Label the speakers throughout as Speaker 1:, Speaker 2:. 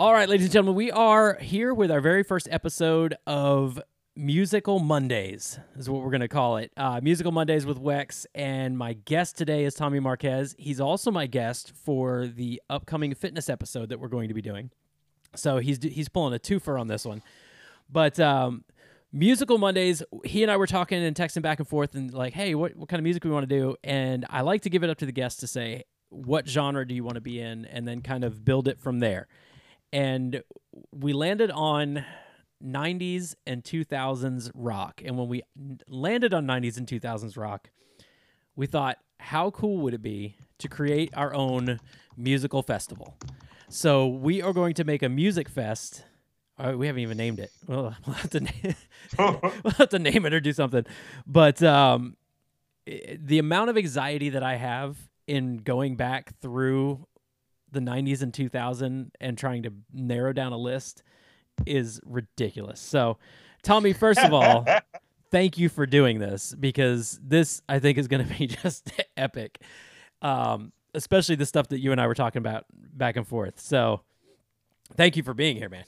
Speaker 1: All right, ladies and gentlemen, we are here with our very first episode of Musical Mondays, is what we're going to call it. Uh, Musical Mondays with Wex, and my guest today is Tommy Marquez. He's also my guest for the upcoming fitness episode that we're going to be doing. So he's he's pulling a twofer on this one. But um, Musical Mondays, he and I were talking and texting back and forth, and like, hey, what what kind of music we want to do? And I like to give it up to the guest to say, what genre do you want to be in, and then kind of build it from there and we landed on 90s and 2000s rock. And when we landed on 90s and 2000s rock, we thought, how cool would it be to create our own musical festival? So we are going to make a music fest. Uh, we haven't even named it. We'll, we'll, have to name, we'll have to name it or do something. But um, the amount of anxiety that I have in going back through the 90s and 2000 and trying to narrow down a list is ridiculous. So, Tommy, first of all, thank you for doing this because this I think is going to be just epic. Um, especially the stuff that you and I were talking about back and forth. So, thank you for being here, man.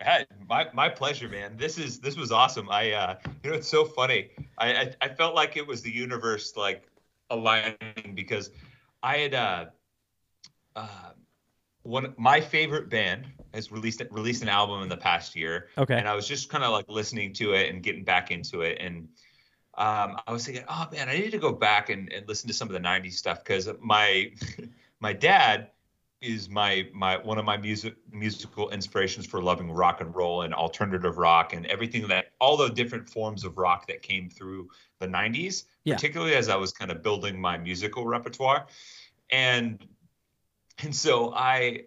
Speaker 2: Hey, my my pleasure, man. This is this was awesome. I uh, you know it's so funny. I, I I felt like it was the universe like aligning because I had uh uh, one my favorite band has released released an album in the past year.
Speaker 1: Okay.
Speaker 2: And I was just kind of like listening to it and getting back into it, and um, I was thinking, oh man, I need to go back and, and listen to some of the '90s stuff because my my dad is my my one of my music musical inspirations for loving rock and roll and alternative rock and everything that all the different forms of rock that came through the 90s yeah. particularly as I was kind of building my musical repertoire and and so I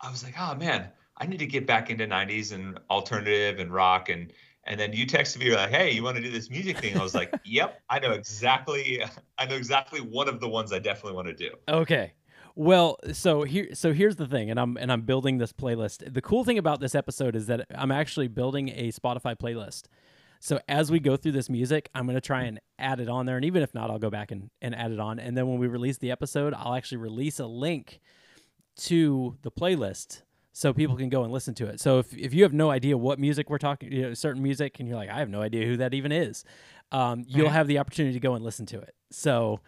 Speaker 2: I was like, oh man, I need to get back into 90s and alternative and rock and and then you texted me, you're like, hey, you want to do this music thing? I was like, yep, I know exactly I know exactly one of the ones I definitely want to do.
Speaker 1: Okay. Well, so here so here's the thing, and I'm and I'm building this playlist. The cool thing about this episode is that I'm actually building a Spotify playlist. So as we go through this music, I'm going to try and add it on there. And even if not, I'll go back and, and add it on. And then when we release the episode, I'll actually release a link to the playlist so people can go and listen to it. So if, if you have no idea what music we're talking, you know, certain music, and you're like, I have no idea who that even is, um, you'll have the opportunity to go and listen to it. So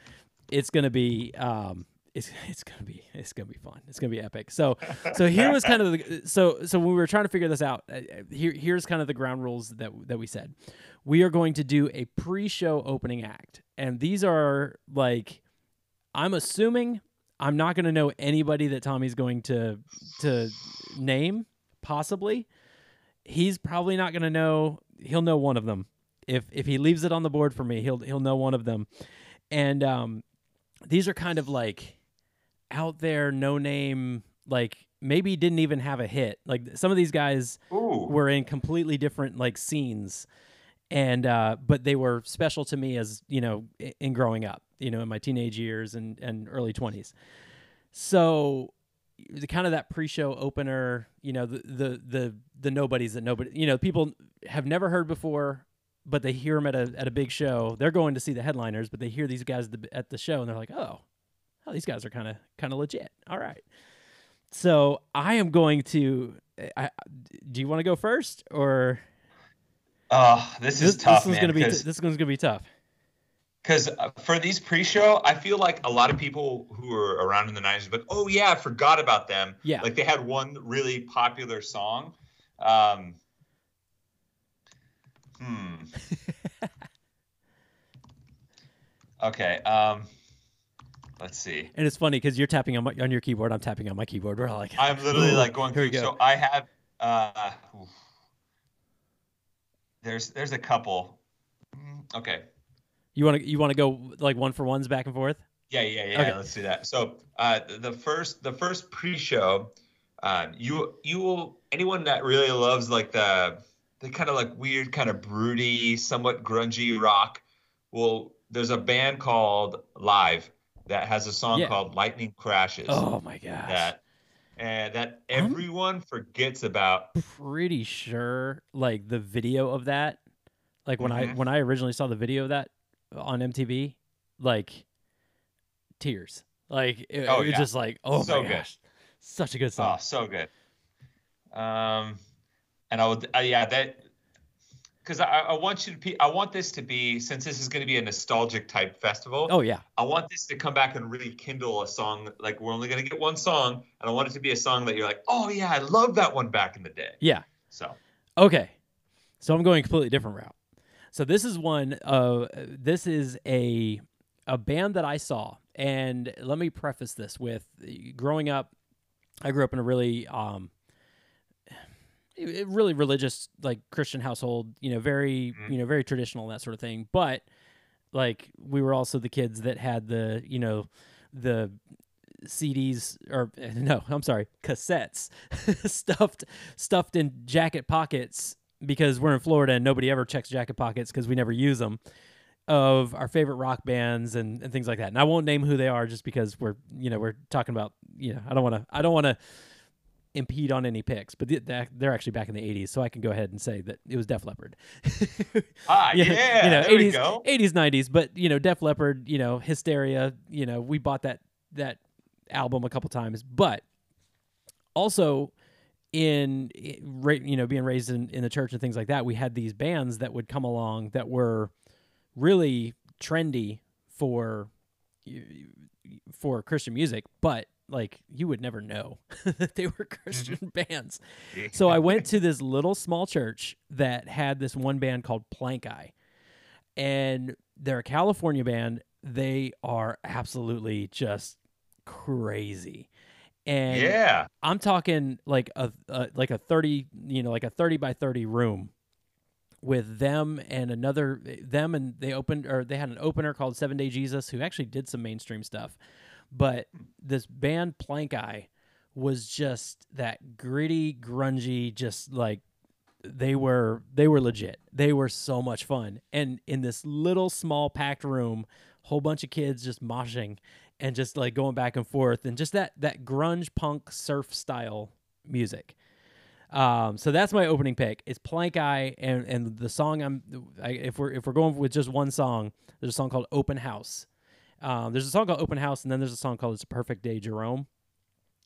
Speaker 1: it's going to be, um, it's it's gonna be it's gonna be fun. It's gonna be epic. So so here was kind of the so so when we were trying to figure this out, uh, here here's kind of the ground rules that that we said. We are going to do a pre-show opening act, and these are like I'm assuming I'm not to know anybody that Tommy's going to to name. Possibly, he's probably not to know. He'll know one of them if if he leaves it on the board for me. He'll he'll know one of them, and um, these are kind of like out there, no name, like maybe didn't even have a hit. Like some of these guys Ooh. were in completely different like scenes, and uh, but they were special to me as you know in growing up, you know, in my teenage years and and early twenties. So the kind of that pre-show opener, you know, the the the the nobodies that nobody, you know, people have never heard before, but they hear them at a at a big show. They're going to see the headliners, but they hear these guys at the show and they're like, oh, oh, these guys are kind of kind of legit. All right. So I am going to. I, do you want to go first or?
Speaker 2: Oh, this is
Speaker 1: this,
Speaker 2: tough,
Speaker 1: this
Speaker 2: man.
Speaker 1: Gonna be t- this one's gonna be tough.
Speaker 2: Because uh, for these pre-show, I feel like a lot of people who were around in the '90s, like, oh yeah, I forgot about them.
Speaker 1: Yeah.
Speaker 2: Like they had one really popular song. Um, hmm. okay. Um. Let's see.
Speaker 1: And it's funny because you're tapping on my, on your keyboard. I'm tapping on my keyboard. We're all like,
Speaker 2: I'm literally like going through. So I have. Uh, there's there's a couple. Mm, okay.
Speaker 1: You want to you want to go like one for ones back and forth?
Speaker 2: Yeah, yeah, yeah. Okay. Let's do that. So uh, the first the first pre-show, uh, you you will anyone that really loves like the the kind of like weird kind of broody, somewhat grungy rock. Well, there's a band called Live that has a song yeah. called Lightning Crashes.
Speaker 1: Oh my gosh.
Speaker 2: That and that everyone I'm forgets about.
Speaker 1: Pretty sure like the video of that like when mm-hmm. I when I originally saw the video of that on MTV like tears. Like it, oh, it was yeah. just like oh so my gosh. Such a good song.
Speaker 2: Oh, so good. Um, and I would, uh, yeah, that because I, I want you to be, I want this to be since this is going to be a nostalgic type festival.
Speaker 1: Oh yeah.
Speaker 2: I want this to come back and rekindle a song. Like we're only going to get one song, and I want it to be a song that you're like, oh yeah, I love that one back in the day.
Speaker 1: Yeah.
Speaker 2: So
Speaker 1: Okay. So I'm going a completely different route. So this is one uh this is a a band that I saw and let me preface this with growing up I grew up in a really um really religious like Christian household, you know, very,
Speaker 2: Mhm.
Speaker 1: you know, very traditional that sort of thing. But like we were also the kids that had the, you know, the CDs or no, I'm sorry, cassettes stuffed stuffed in jacket pockets because we're in Florida and nobody ever checks jacket pockets because we never use them of our favorite rock bands and, and things like that. And I won't name who they are just because we're you know we're talking about you know I don't want to I don't want to impede on any picks, but th- th- they're actually back in the 80s, so I can go ahead and say that it was Def Leppard.
Speaker 2: ah, yeah,
Speaker 1: you know,
Speaker 2: there we
Speaker 1: 80s,
Speaker 2: go.
Speaker 1: 80s, 90s, but you know, Def Leppard, you know, Hysteria, you know, we bought that that album a couple times, but also in you know being raised in, in the church and things like that, we had these bands that would come along that were really trendy for for Christian music, but like you would never know that they were mm-hmm. Christian bands. So I went to this little small church that had this one band called Plankeye. And they're a California band. They are absolutely just crazy. And
Speaker 2: yeah.
Speaker 1: I'm talking like a, a like a 30, you know, like a 30 by 30 room with them and another them and they opened or they had an opener called 7 Day Jesus who actually did some mainstream stuff. But this band Plankeye was just that gritty, grungy, just like they were they were legit. They were so much fun. And in this little small packed room, whole bunch of kids just moshing and just like going back and forth and just that that grunge punk surf style music. Um, so that's my opening pick. It's Plankeye, and and the song I'm I, if we're if we're going with just one song, there's a song called Open House. Um, there's a song called Open House, and then there's a song called It's a Perfect Day, Jerome.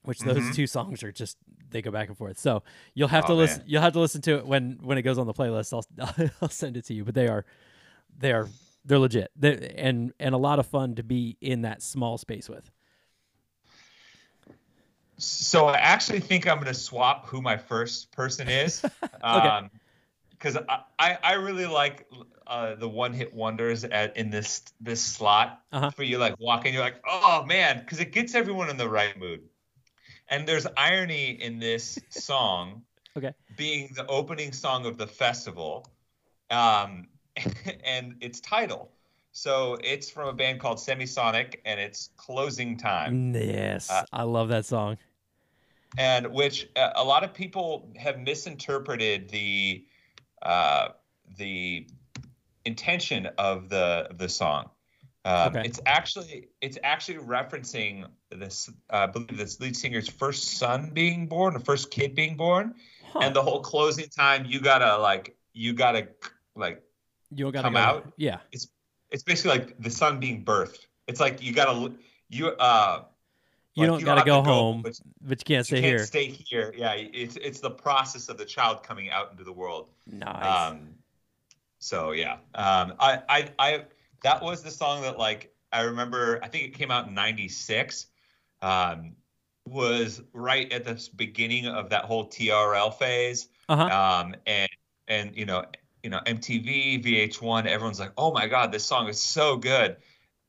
Speaker 1: Which those
Speaker 2: Mhm.
Speaker 1: two songs are just they go back and forth. So you'll have to
Speaker 2: Oh,
Speaker 1: listen.
Speaker 2: man.
Speaker 1: You'll have to listen to it when when it goes on the playlist. I'll I'll send it to you. But they are they are they're legit. they and and a lot of fun to be in that small space with.
Speaker 2: So I actually think I'm going to swap who my first person is. um, because I, I, I really like uh, the one hit wonders at in this this slot
Speaker 1: Uh-huh.
Speaker 2: where you like walk in, you're like, oh man, because it gets everyone in the right mood. And there's irony in this song
Speaker 1: Okay.
Speaker 2: being the opening song of the festival, um, and its title. So it's from a band called Semisonic, and it's Closing Time
Speaker 1: Yes,
Speaker 2: Uh,
Speaker 1: I love that song.
Speaker 2: and which uh, a lot of people have misinterpreted the uh, the intention of the the song. Um,
Speaker 1: Okay.
Speaker 2: It's actually it's actually referencing this uh, I believe this lead singer's first son being born, or first kid being born,
Speaker 1: Huh.
Speaker 2: and the whole closing time. You gotta like you gotta like
Speaker 1: you gotta
Speaker 2: come
Speaker 1: go-
Speaker 2: out?
Speaker 1: Yeah,
Speaker 2: it's it's basically like the son being birthed. It's like you gotta you uh
Speaker 1: you
Speaker 2: like,
Speaker 1: don't gotta go home,
Speaker 2: but
Speaker 1: but you can't
Speaker 2: you
Speaker 1: stay
Speaker 2: can't
Speaker 1: here.
Speaker 2: stay here. Yeah, it's it's the process of the child coming out into the world.
Speaker 1: nice.
Speaker 2: Um, so yeah, um, I, I I that was the song that like I remember. I think it came out in '96. Um, was right at the beginning of that whole TRL phase.
Speaker 1: Uh-huh.
Speaker 2: Um, and and you know you know MTV, VH1, everyone's like, oh my god, this song is so good.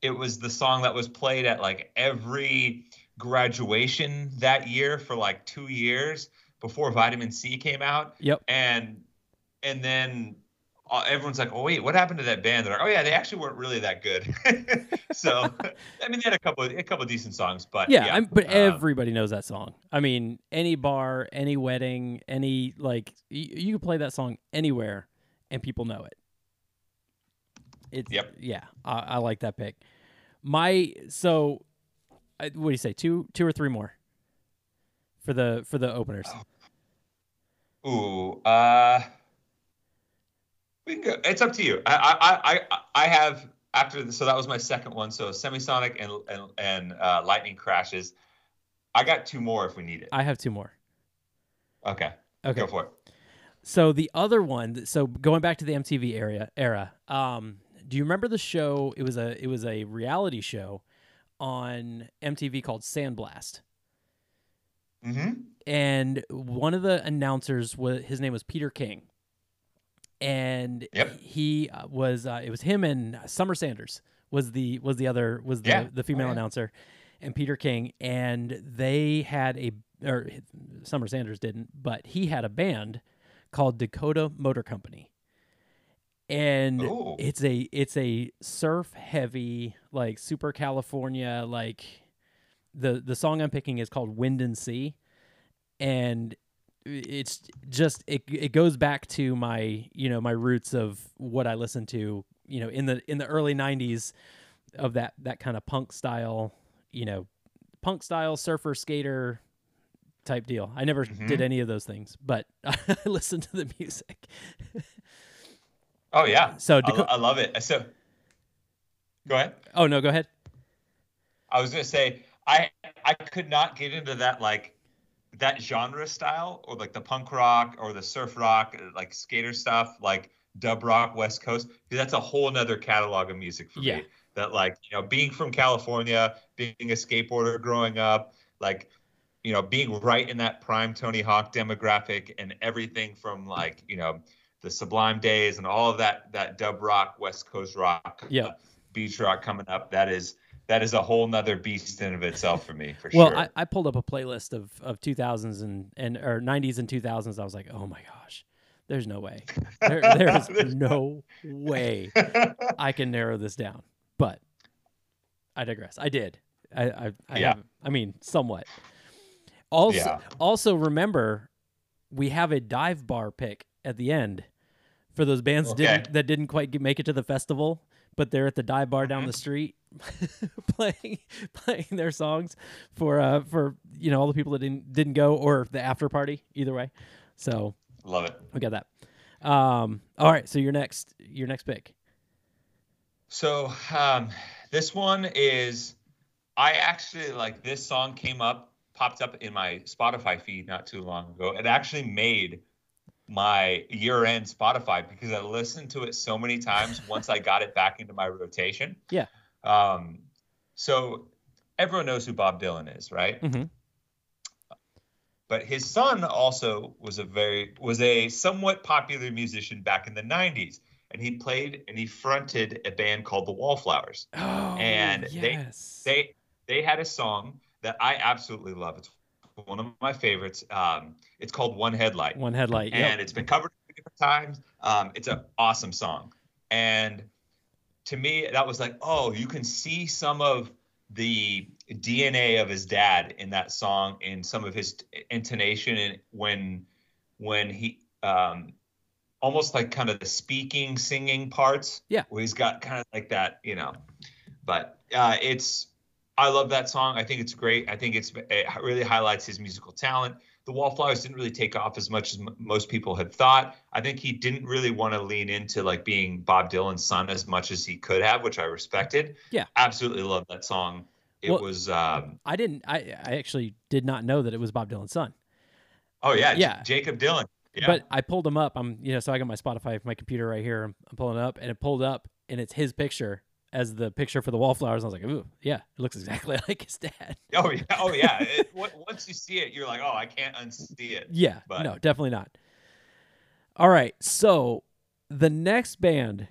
Speaker 2: It was the song that was played at like every graduation that year for like two years before Vitamin C came out
Speaker 1: Yep.
Speaker 2: and and then uh, everyone's like, "Oh wait, what happened to that band?" They're like, "Oh yeah, they actually weren't really that good." so, I mean, they had a couple, of, a couple of decent songs, but
Speaker 1: Yeah,
Speaker 2: yeah,
Speaker 1: but
Speaker 2: um,
Speaker 1: everybody knows that song. I mean, any bar, any wedding, any like y- you can play that song anywhere, and people know it. It's
Speaker 2: Yep.
Speaker 1: yeah, I, I like that pick. My so, what do you say? Two, two or three more for the for the openers.
Speaker 2: ooh, uh, we can go. It's up to you. I, I, I, I- I have after the, so that was my second one. So Semisonic and and and uh, Lightning Crashes. I got two more if we need it.
Speaker 1: I have two more.
Speaker 2: Okay.
Speaker 1: Okay.
Speaker 2: Go for it.
Speaker 1: So the other one, so going back to the MTV area era, um, do you remember the show? It was a it was a reality show on MTV called Sandblast,
Speaker 2: Mm-hmm.
Speaker 1: and one of the announcers was his name was Peter King, and
Speaker 2: Yep.
Speaker 1: he uh, was uh, it was him and Summer Sanders was the was the other was the
Speaker 2: Yeah.
Speaker 1: the female
Speaker 2: Oh, yeah.
Speaker 1: announcer, and Peter King, and they had a or Summer Sanders didn't, but he had a band called Dakota Motor Company. And
Speaker 2: Ooh.
Speaker 1: it's a it's a surf heavy like super California like the the song I'm picking is called Wind and Sea and it's just it it goes back to my you know my roots of what I listened to you know in the in the early 90s of that that kind of punk style you know punk style surfer skater type deal. I never
Speaker 2: Mhm.
Speaker 1: did any of those things, but I listened to the music.
Speaker 2: Oh yeah.
Speaker 1: So
Speaker 2: I,
Speaker 1: Daco-
Speaker 2: I love it. So, go ahead.
Speaker 1: oh no, go ahead.
Speaker 2: I was gonna say I I could not get into that like that genre style or like the punk rock or the surf rock like skater stuff like dub rock West Coast because that's a whole nother catalog of music for
Speaker 1: Yeah.
Speaker 2: me. That like you know being from California, being a skateboarder growing up, like you know being right in that prime Tony Hawk demographic and everything from like you know the Sublime days and all of that that dub rock West Coast rock
Speaker 1: Yeah.
Speaker 2: uh, beach rock coming up. That is that is a whole nother beast in of itself for me for
Speaker 1: Well,
Speaker 2: sure.
Speaker 1: I, I pulled up a playlist of, of 2000s and, and or 90s and 2000s. I was like, oh my gosh, there's no way. There, there's no way I can narrow this down. But I digress. I did. I I, I
Speaker 2: Yeah.
Speaker 1: have. I mean, somewhat. Also,
Speaker 2: Yeah.
Speaker 1: also remember, we have a dive bar pick at the end for those bands
Speaker 2: Okay.
Speaker 1: didn't that didn't quite get, make it to the festival, but they're at the dive bar down
Speaker 2: Mhm.
Speaker 1: the street playing playing their songs for uh for you know all the people that didn't didn't go or the after party either way. So
Speaker 2: Love it.
Speaker 1: we got that. Um. All right. So your next your next pick.
Speaker 2: So um, this one is I actually like this song came up popped up in my Spotify feed not too long ago. It actually made my year-end Spotify because I listened to it so many times once I got it back into my rotation.
Speaker 1: Yeah.
Speaker 2: Um, so everyone knows who Bob Dylan is, right?
Speaker 1: Mm-hmm.
Speaker 2: but his son also was a very was a somewhat popular musician back in the 90s and he played and he fronted a band called the wallflowers
Speaker 1: Oh,
Speaker 2: And they- they they had a song that i absolutely love it's one of my favorites um, it's called one headlight
Speaker 1: one headlight.
Speaker 2: and
Speaker 1: Yep.
Speaker 2: it's been covered a few different times. Um, it's an awesome song, and to me, that was like, oh, you can see some of the DNA of his dad in that song, in some of his intonation, and when when he um, almost like kind of the speaking, singing parts.
Speaker 1: Yeah.
Speaker 2: where he's got kind of like that, you know. But uh, it's I love that song. I think it's great. I think it's it really highlights his musical talent the Wallflowers didn't really take off as much as m- most people had thought. I think he didn't really want to lean into like being Bob Dylan's son as much as he could have, which I respected.
Speaker 1: Yeah.
Speaker 2: absolutely love that song. It
Speaker 1: Well-
Speaker 2: was, um,
Speaker 1: I didn't. I I actually did not know that it was Bob Dylan's son.
Speaker 2: oh yeah, J-
Speaker 1: Yeah.
Speaker 2: Jakob Dylan. Yeah,
Speaker 1: But I pulled him up. I'm you know so I got my Spotify, my computer right here. I'm, I'm pulling up, and it pulled up, and it's his picture as the picture for the wallflowers. I was like, ooh, yeah, it looks exactly like his dad.
Speaker 2: oh yeah, oh yeah. It, on- once you see it, you're like, oh, I can't unsee it.
Speaker 1: Yeah,
Speaker 2: But-
Speaker 1: no, definitely not. All right, so the next band,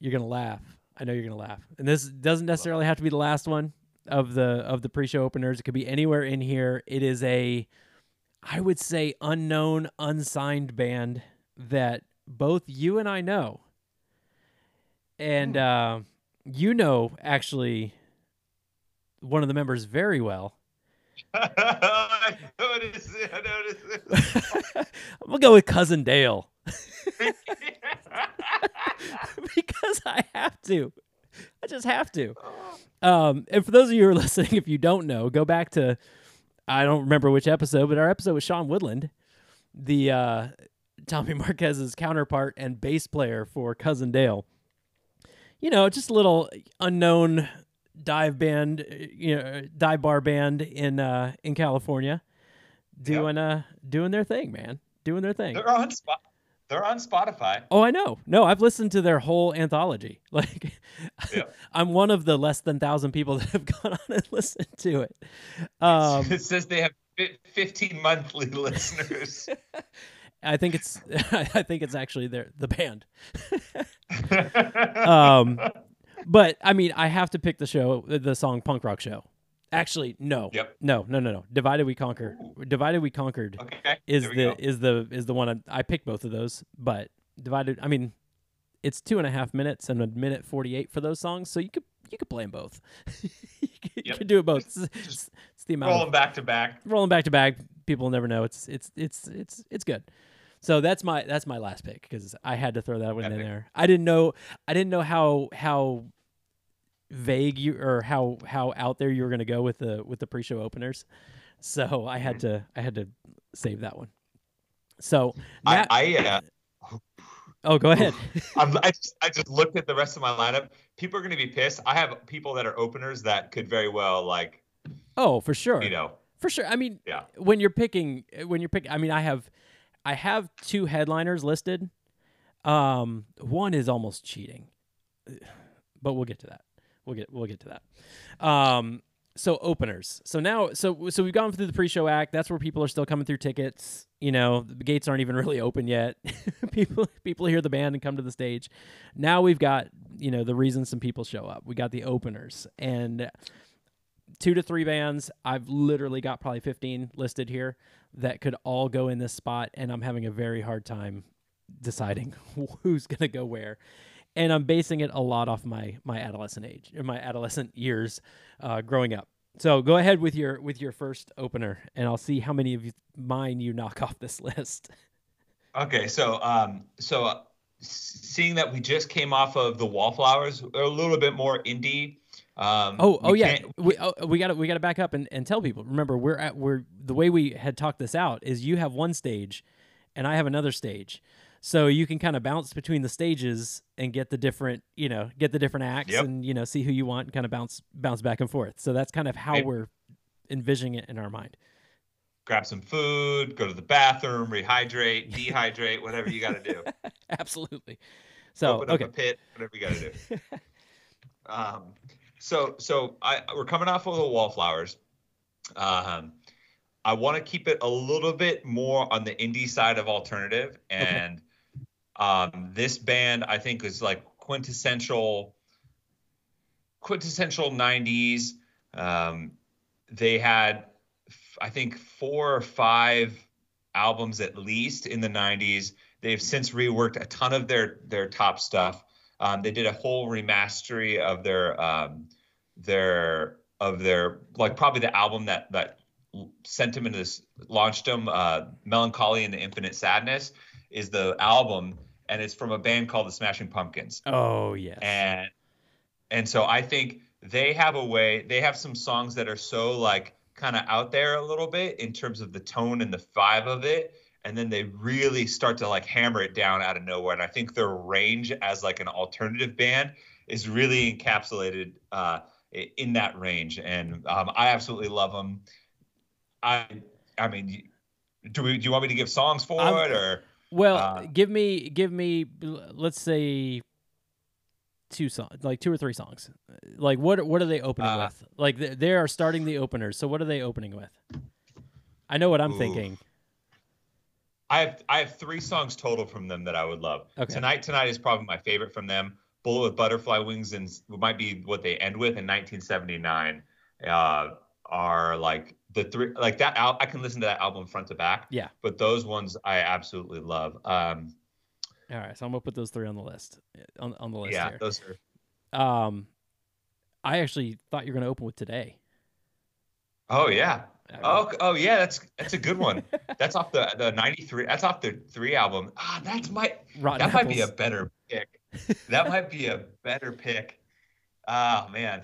Speaker 1: you're gonna laugh. I know you're gonna laugh, and this doesn't necessarily have to be the last one of the of the pre-show openers. It could be anywhere in here. It is a, I would say, unknown, unsigned band that both you and I know, and uh, you know actually one of the members very well.
Speaker 2: I noticed it. I noticed it.
Speaker 1: I'm gonna go with cousin Dale. because I have to. I just have to. Um, and for those of you who are listening, if you don't know, go back to I don't remember which episode, but our episode with Sean Woodland, the uh, Tommy Marquez's counterpart and bass player for Cousin Dale. You know, just a little unknown dive band, uh, you know, dive bar band in uh in California, doing uh doing their thing, man, doing their thing.
Speaker 2: They're on spot. They're on Spotify.
Speaker 1: Oh, I know. No, I've listened to their whole anthology. Like,
Speaker 2: Yeah.
Speaker 1: I'm one of the less than thousand people that have gone on and listened to it. Um,
Speaker 2: it says they have 15 monthly listeners.
Speaker 1: I think it's, I think it's actually their the band. Um, but I mean, I have to pick the show, the song "Punk Rock Show." Actually, no,
Speaker 2: Yep.
Speaker 1: no, no, no, no. "Divided We Conquer." "Divided We Conquered"
Speaker 2: okay.
Speaker 1: is the
Speaker 2: go.
Speaker 1: is the is the one I, I picked both of those, but "Divided." I mean, it's two and a half minutes and a minute forty eight for those songs, so you could you could play them both. you, could, you
Speaker 2: Yep.
Speaker 1: could do it both. It's, it's,
Speaker 2: Just
Speaker 1: it's the amount
Speaker 2: roll
Speaker 1: of
Speaker 2: back to back.
Speaker 1: rolling back to back. People never know. It's it's it's it's it's good. So that's my that's my last pick because I had to throw that one in there. I didn't know I didn't know how how vague you or how how out there you were going to go with the with the pre-show openers. So I had to I had to save that one. So
Speaker 2: I, I, uh,
Speaker 1: oh go ahead.
Speaker 2: I'm, I, just, I just looked at the rest of my lineup. People are going to be pissed. I have people that are openers that could very well, like,
Speaker 1: oh for sure
Speaker 2: you know,
Speaker 1: for sure. I mean
Speaker 2: yeah.
Speaker 1: when you're picking when you're picking. I mean I have I have two headliners listed. Um, one is almost cheating, but we'll get to that. We'll get we'll get to that. Um, so openers. So now, so so we've gone through the pre-show act. That's where people are still coming through tickets. You know, the gates aren't even really open yet. people people hear the band and come to the stage. Now we've got you know the reason some people show up. We got the openers and two to three bands. I've literally got probably 15 listed here that could all go in this spot, and I'm having a very hard time deciding who's going to go where. And I'm basing it a lot off my my adolescent age my adolescent years uh, growing up. So go ahead with your with your first opener, and I'll see how many of you, mine you knock off this list.
Speaker 2: Okay, so um, so uh, seeing that we just came off of the Wallflowers, a little bit more indie. Um,
Speaker 1: Oh, oh
Speaker 2: we
Speaker 1: yeah. We oh, we got to we got to back up and, and tell people. Remember, we're at we're the way we had talked this out is you have one stage, and I have another stage, so you can kind of bounce between the stages and get the different you know get the different acts
Speaker 2: Yep.
Speaker 1: and you know see who you want and kind of bounce bounce back and forth. So that's kind of how we're envisioning it in our mind.
Speaker 2: grab some food, go to the bathroom, rehydrate, dehydrate, whatever you got to do.
Speaker 1: Absolutely. So
Speaker 2: Open up
Speaker 1: okay.
Speaker 2: a pit, whatever you got to do. um, so so I we're coming off of the Wallflowers. Um, I want to keep it a little bit more on the indie side of alternative, and um, this band I think is like quintessential, quintessential '90s. Um, they had, I think, four or five albums at least in the '90s. They've since reworked a ton of their their top stuff. Um, they did a whole remastery of their um, their of their like probably the album that that sent them into this launched them. Uh, Mellon Collie and the Infinite Sadness is the album, and it's from a band called the Smashing Pumpkins
Speaker 1: Oh yes.
Speaker 2: and and so I think they have a way. They have some songs that are so like kind of out there a little bit in terms of the tone and the vibe of it, and then they really start to like hammer it down out of nowhere. And I think their range as like an alternative band is really encapsulated uh, in that range, and um, I absolutely love them. I I mean. Do, we, do you want me to give songs for
Speaker 1: I'm-
Speaker 2: it or
Speaker 1: Well,
Speaker 2: Uh,
Speaker 1: give me give me let's say two songs, like two or three songs. Like what what are they opening
Speaker 2: Uh,
Speaker 1: with? Like they, they are starting the openers. So what are they opening with? I know what I'm
Speaker 2: Ooh.
Speaker 1: thinking.
Speaker 2: I have I have three songs total from them that I would love.
Speaker 1: Okay.
Speaker 2: Tonight Tonight is probably my favorite from them. Bullet with Butterfly Wings and might be what they end with in 1979. Uh, are like the three like that. Al- I can listen to that album front to back.
Speaker 1: Yeah.
Speaker 2: But those ones I absolutely love. Um,
Speaker 1: All right, so I'm gonna put those three on the list on on the list
Speaker 2: yeah,
Speaker 1: here.
Speaker 2: those are.
Speaker 1: Um, I actually thought you were gonna open with today.
Speaker 2: Oh yeah. Oh oh yeah. That's that's a good one. that's off the the 93. That's off the three album. Ah, that's my
Speaker 1: Rotten
Speaker 2: that might be a better pick. that might be a better pick. Oh man,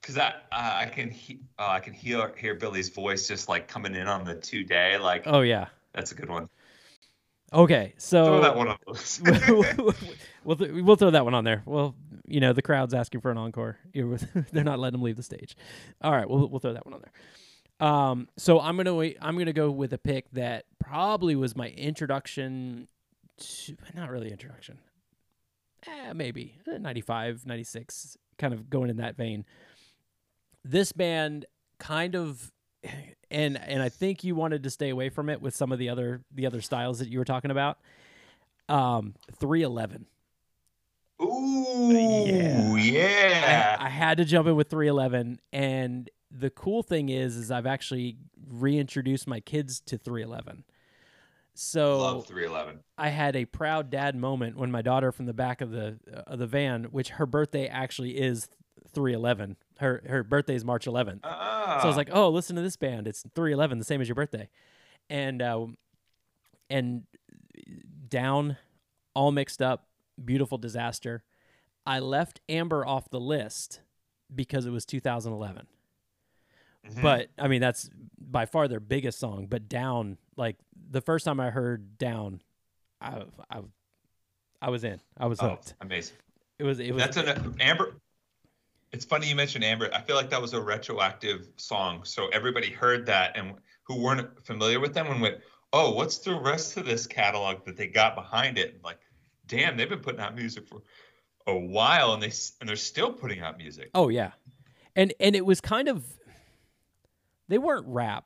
Speaker 2: because I uh, I can he- uh, I can hear hear Billy's voice just like coming in on the two day. Like
Speaker 1: Oh yeah.
Speaker 2: that's a good one.
Speaker 1: Okay, so
Speaker 2: Throw that one on
Speaker 1: we'll th- we'll throw that one on there. Well, you know, the crowd's asking for an encore. They're not letting them leave the stage. All right, we'll we'll throw that one on there. Um, so I'm gonna wait. I'm gonna go with a pick that probably was my introduction to, not really introduction. Eh, maybe eh, 95, 96, kind of going in that vein. This band kind of and and I think you wanted to stay away from it with some of the other the other styles that you were talking about. Um, 311.
Speaker 2: Ooh,
Speaker 1: Yeah.
Speaker 2: yeah.
Speaker 1: I, I had to jump in with 311 and the cool thing is is I've actually reintroduced my kids to 311. So
Speaker 2: Love 311.
Speaker 1: I had a proud dad moment when my daughter from the back of the of the van, which her birthday actually is 311. Her her birthday is March 11th.
Speaker 2: Ah.
Speaker 1: So I was like, "Oh, listen to this band. It's 311, the same as your birthday." And uh, and down, all mixed up, beautiful disaster. I left Amber off the list because it was 2011.
Speaker 2: Mhm.
Speaker 1: But I mean, that's by far their biggest song. But down, like the first time I heard down, I I, I was in. I was
Speaker 2: oh,
Speaker 1: hooked.
Speaker 2: amazing.
Speaker 1: It was it was
Speaker 2: That's an Amber. It's funny you mentioned Amber. I feel like that was a retroactive song, so everybody heard that and who weren't familiar with them and went, "Oh, what's the rest of this catalog that they got behind it?" Like, damn, they've been putting out music for a while, and they and they're still putting out music.
Speaker 1: Oh yeah, and and it was kind of they weren't rap.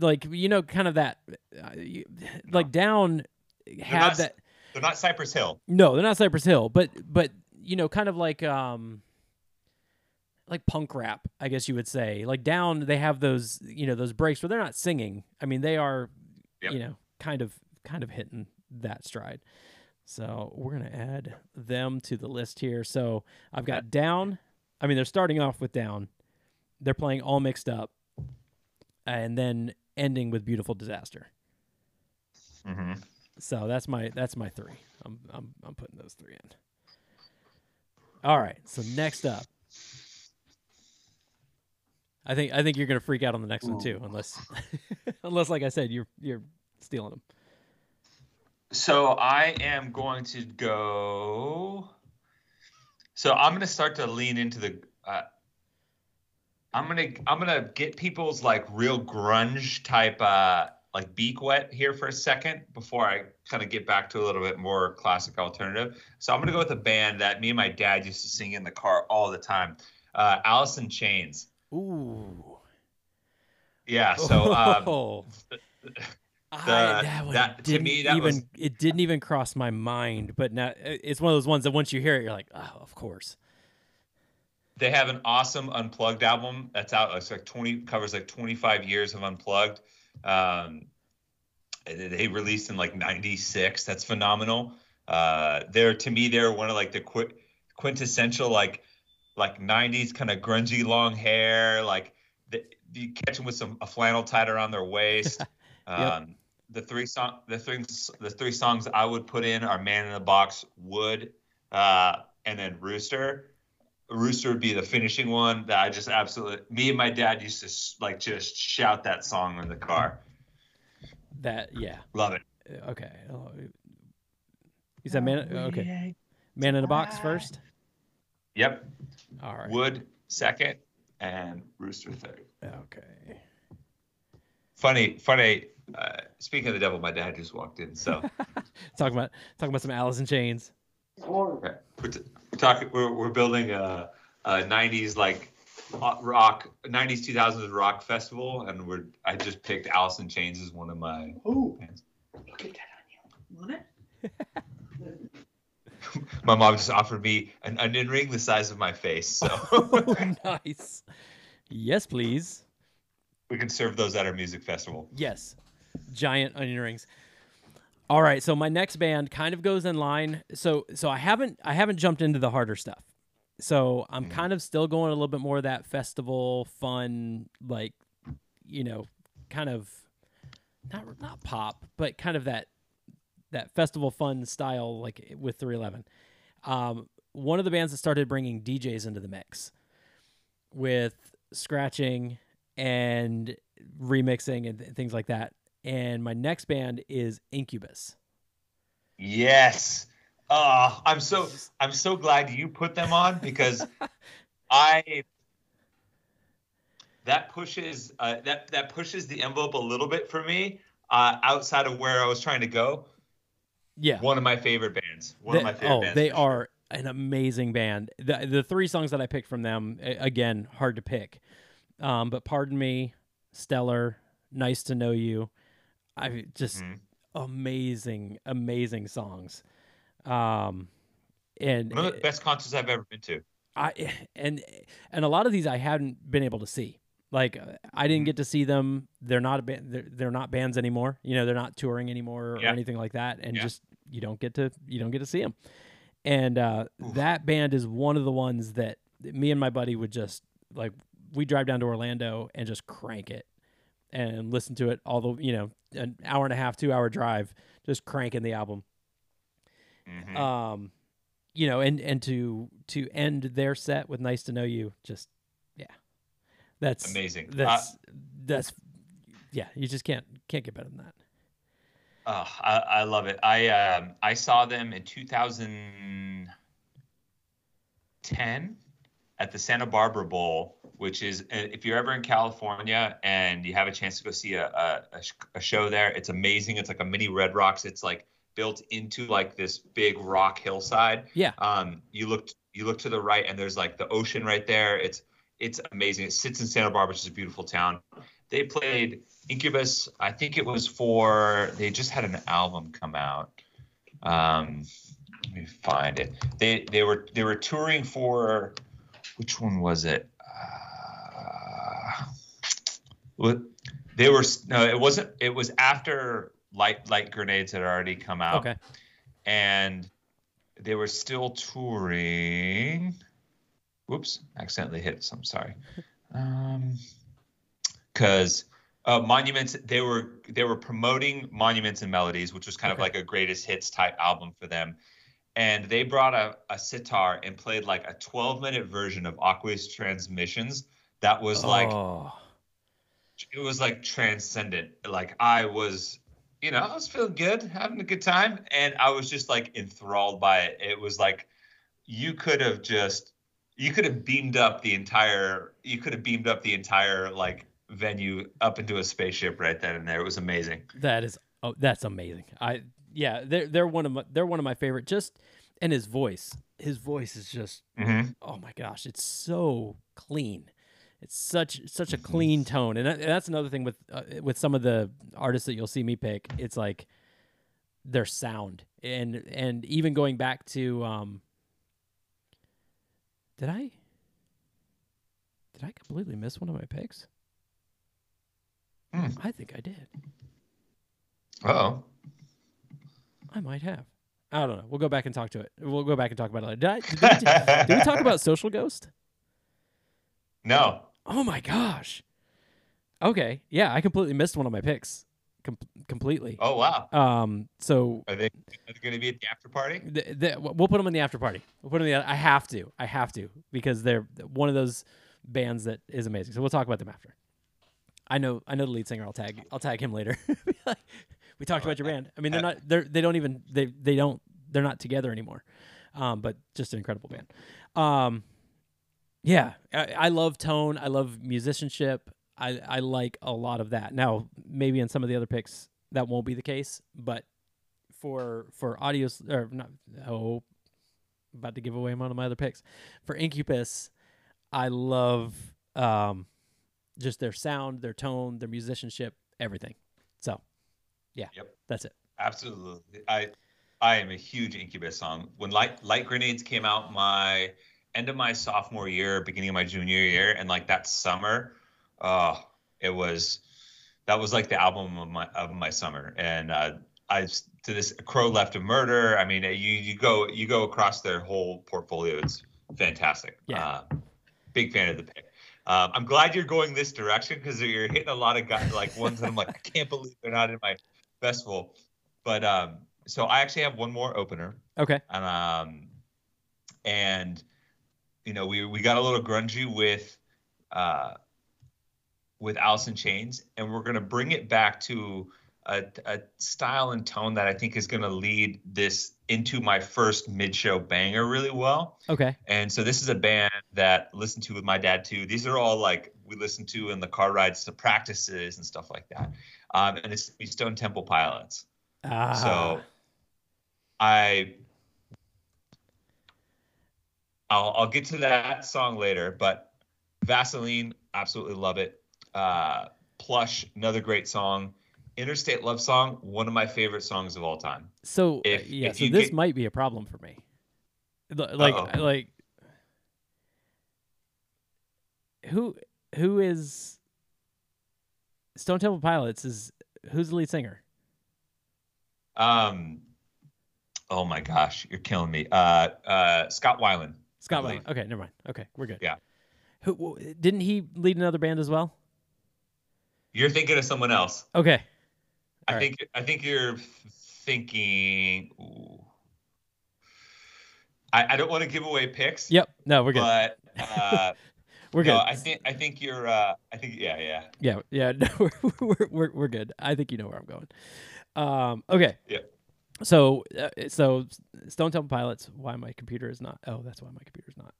Speaker 1: Like you know kind of that uh, like down had
Speaker 2: not-
Speaker 1: that
Speaker 2: They're not Cypress Hill.
Speaker 1: no they're not Cypress Hill but but you know kind of like um like punk rap I guess you would say. Like down they have those you know those breaks where they're not singing. I mean they are
Speaker 2: Yep.
Speaker 1: you know kind of kind of hitting that stride. So we're gonna add them to the list here. So I've got down. I mean they're starting off with down. They're playing all mixed up and then ending with beautiful disaster
Speaker 2: Mm-hmm.
Speaker 1: so that's my that's my three i'm i'm, I'm putting those three in all right so next up i think i think you're gonna freak out on the next one too unless unless like i said you're you're stealing them
Speaker 2: So I am going to go. So I'm going to start to lean into the. Uh, I'm gonna I'm gonna get people's like real grunge type uh like beak wet here for a second before I kind of get back to a little bit more classic alternative. So I'm gonna go with a band that me and my dad used to sing in the car all the time. Uh, Alice in Chains.
Speaker 1: ooh
Speaker 2: Yeah. So um,
Speaker 1: Oh. I, that
Speaker 2: that- to
Speaker 1: didn't
Speaker 2: me, that
Speaker 1: even
Speaker 2: was-
Speaker 1: it didn't even cross my mind but now it's one of those ones that once you hear it you're like oh of course
Speaker 2: they have an awesome unplugged album that's out. It's like 20 covers like 25 years of unplugged. Um they released in like 96 that's phenomenal. Uh they're to me they're one of like the qu- quintessential like like 90s kind of grungy long hair like the, you catch them with some a flannel tied around their waist. Um the three song the three the three songs i would put in are man in the box Would uh and then rooster Rooster would be the finishing one that I just absolutely. Me and my dad used to like just shout that song in the car.
Speaker 1: that yeah
Speaker 2: Love it.
Speaker 1: Uh, okay Is that man okay man in a box first
Speaker 2: Yep.
Speaker 1: all right
Speaker 2: Would second and Rooster third.
Speaker 1: okay
Speaker 2: Funny, funny. Uh, speaking of the devil, my dad just walked in. So
Speaker 1: talking about talking about some Alice in Chains.
Speaker 2: Okay. We're, talking. We're, we're building a, a '90s like uh, rock, '90s 2000s rock festival, and we're. I just picked Alice in Chains as one of my.
Speaker 3: Ooh,
Speaker 2: bands.
Speaker 3: look at that on you. Want it?
Speaker 2: My mom just offered me an onion ring the size of my face, so oh,
Speaker 1: nice. Yes, please.
Speaker 2: we can serve those at our music festival.
Speaker 1: Yes. Giant onion rings. All right, so my next band kind of goes in line. So so I haven't I haven't jumped into the harder stuff. So I'm kind of still going a little bit more of that festival fun like you know, kind of not not pop, but kind of that that festival fun style like with 311. Um one of the bands that started bringing DJs into the mix with scratching and remixing and th- things like that. And my next band is Incubus.
Speaker 2: Yes, Oh, I'm so I'm so glad you put them on because I that pushes uh, that that pushes the envelope a little bit for me uh, outside of where I was trying to go.
Speaker 1: Yeah.
Speaker 2: One of my favorite bands. One
Speaker 1: They-
Speaker 2: of my favorite
Speaker 1: oh,
Speaker 2: bands.
Speaker 1: they
Speaker 2: sure.
Speaker 1: are an amazing band. The the three songs that I picked from them, again, hard to pick. Um, but pardon me, Stellar, Nice to Know You. I mean, just
Speaker 2: Mhm.
Speaker 1: amazing, amazing songs. Um, and
Speaker 2: one of the best concerts I've ever been to.
Speaker 1: I and and a lot of these I hadn't been able to see. Like I didn't
Speaker 2: Mhm.
Speaker 1: get to see them. They're not a band. They're, they're not bands anymore. You know, they're not touring anymore or
Speaker 2: Yeah.
Speaker 1: anything like that. And
Speaker 2: Yeah.
Speaker 1: just you don't get to you don't get to see them. And uh, that band is one of the ones that me and my buddy would just like. We drive down to Orlando and just crank it and listen to it all the you know an hour and a half, two hour drive, just cranking the album
Speaker 2: Mhm.
Speaker 1: um you know and and to to end their set with nice to know you just yeah that's
Speaker 2: Amazing.
Speaker 1: that's that's yeah you just can't can't get better than that
Speaker 2: Oh, I, I love it. I um, I saw them in 2010 at the Santa Barbara Bowl, which is uh, if you're ever in California and you have a chance to go see a, a, a a show there, it's amazing. It's like a mini Red Rocks. It's like built into like this big rock hillside.
Speaker 1: yeah
Speaker 2: Um, you look you look to the right and there's like the ocean right there. It's it's amazing. It sits in Santa Barbara, which is a beautiful town. They played Incubus. I think it was for they just had an album come out. Um, let me find it. They they were they were touring for which one was it? Uh, they were no, it wasn't. It was after Light Light Grenades had already come out
Speaker 1: okay
Speaker 2: and they were still touring. Whoops, accidentally hit some. Sorry. Um, because uh, Monuments, they were they were promoting Monuments and Melodies, which was kind of like a greatest hits type album for them. And they brought a, a sitar and played like a 12 minute version of Aqueous Transmissions that was like
Speaker 1: oh
Speaker 2: it was like transcendent. Like I was, you know, I was feeling good, having a good time, and I was just like enthralled by it. It was like you could have just you could have beamed up the entire you could have beamed up the entire like venue up into a spaceship right then and there. It was amazing.
Speaker 1: that is oh that's amazing i yeah they're they're one of my they're one of my favorite just and his voice his voice is just
Speaker 2: Mm-hmm.
Speaker 1: oh my gosh it's so clean it's such such a
Speaker 2: Mhm.
Speaker 1: clean tone and, that, and that's another thing with uh, with some of the artists that you'll see me pick it's like their sound and and even going back to um did i did i completely miss one of my picks
Speaker 2: Hmm.
Speaker 1: i think i did
Speaker 2: Oh,
Speaker 1: i might have i don't know we'll go back and talk to it we'll go back and talk about it later did, I, did, we, did we talk about social ghost
Speaker 2: no.
Speaker 1: Oh my gosh. Okay. Yeah, I completely missed one of my picks. Com- completely.
Speaker 2: Oh wow.
Speaker 1: Um. So
Speaker 2: Are they, are they going to be at the after party?
Speaker 1: th- th- we'll put them in the after party. We'll put them in the. I have to. I have to because they're one of those bands that is amazing. So we'll talk about them after. I know. I know the lead singer. I'll tag. I'll tag him later. Like, we talked about your band. I mean, they're not. They're. They don't even. They. They don't. They're not together anymore. Um. But just an incredible band. Um. Yeah, I, I love tone. I love musicianship. I, I like a lot of that. Now, maybe in some of the other picks that won't be the case, but for for audio or not oh, about to give away one of my other picks for Incubus. I love um, just their sound, their tone, their musicianship, everything. Yeah,
Speaker 2: Yep.
Speaker 1: that's it.
Speaker 2: Absolutely. I I am a huge Incubus song. When Light Light Grenades came out my end of my sophomore year, beginning of my junior year, and like that summer, oh, it was that was like the album of my of my summer. And uh, I to this Crow Left of Murder. I mean, you you go you go across their whole portfolio. It's fantastic.
Speaker 1: Yeah.
Speaker 2: Uh, big fan of the pick. Um, I'm glad you're going this direction because you're hitting a lot of guys like ones that I'm like I can't believe they're not in my festival. But um, so I actually have one more opener,
Speaker 1: Okay.
Speaker 2: and um, and you know we we got a little grungy with uh with Alice in Chains, and we're gonna bring it back to a, a style and tone that I think is going to lead this into my first mid-show banger really well.
Speaker 1: Okay.
Speaker 2: And so this is a band that I listened to with my dad too. These are all like we listened to in the car rides to practices and stuff like that. Um, and it's the Stone Temple Pilots.
Speaker 1: Ah.
Speaker 2: So I I'll, I'll get to that song later, but Vaseline, absolutely love it. Uh, Plush, another great song. Interstate Love Song, one of my favorite songs of all time.
Speaker 1: So
Speaker 2: If-
Speaker 1: yeah,
Speaker 2: if
Speaker 1: so this
Speaker 2: get-
Speaker 1: might be a problem for me. Like
Speaker 2: Uh-oh.
Speaker 1: like who who is Stone Temple Pilots is who's the lead singer?
Speaker 2: Um, oh my gosh, you're killing me. Uh, uh, Scott Weiland.
Speaker 1: Scott. Weiland. Okay, never mind. Okay, we're good.
Speaker 2: Yeah.
Speaker 1: Who w- didn't he lead another band as well?
Speaker 2: You're thinking of someone else.
Speaker 1: Okay.
Speaker 2: I
Speaker 1: All right.
Speaker 2: think I think you're thinking. Ooh. I, I don't want to give away picks.
Speaker 1: Yep. No, we're good.
Speaker 2: But uh,
Speaker 1: we're good.
Speaker 2: no, I think I think you're. Uh, I think yeah, yeah.
Speaker 1: Yeah, yeah, no, we're, we're we're we're good. I think you know where I'm going. Um, okay.
Speaker 2: Yeah.
Speaker 1: So uh, so Stone Temple Pilots. Why my computer is not? Oh, that's why my computer's not.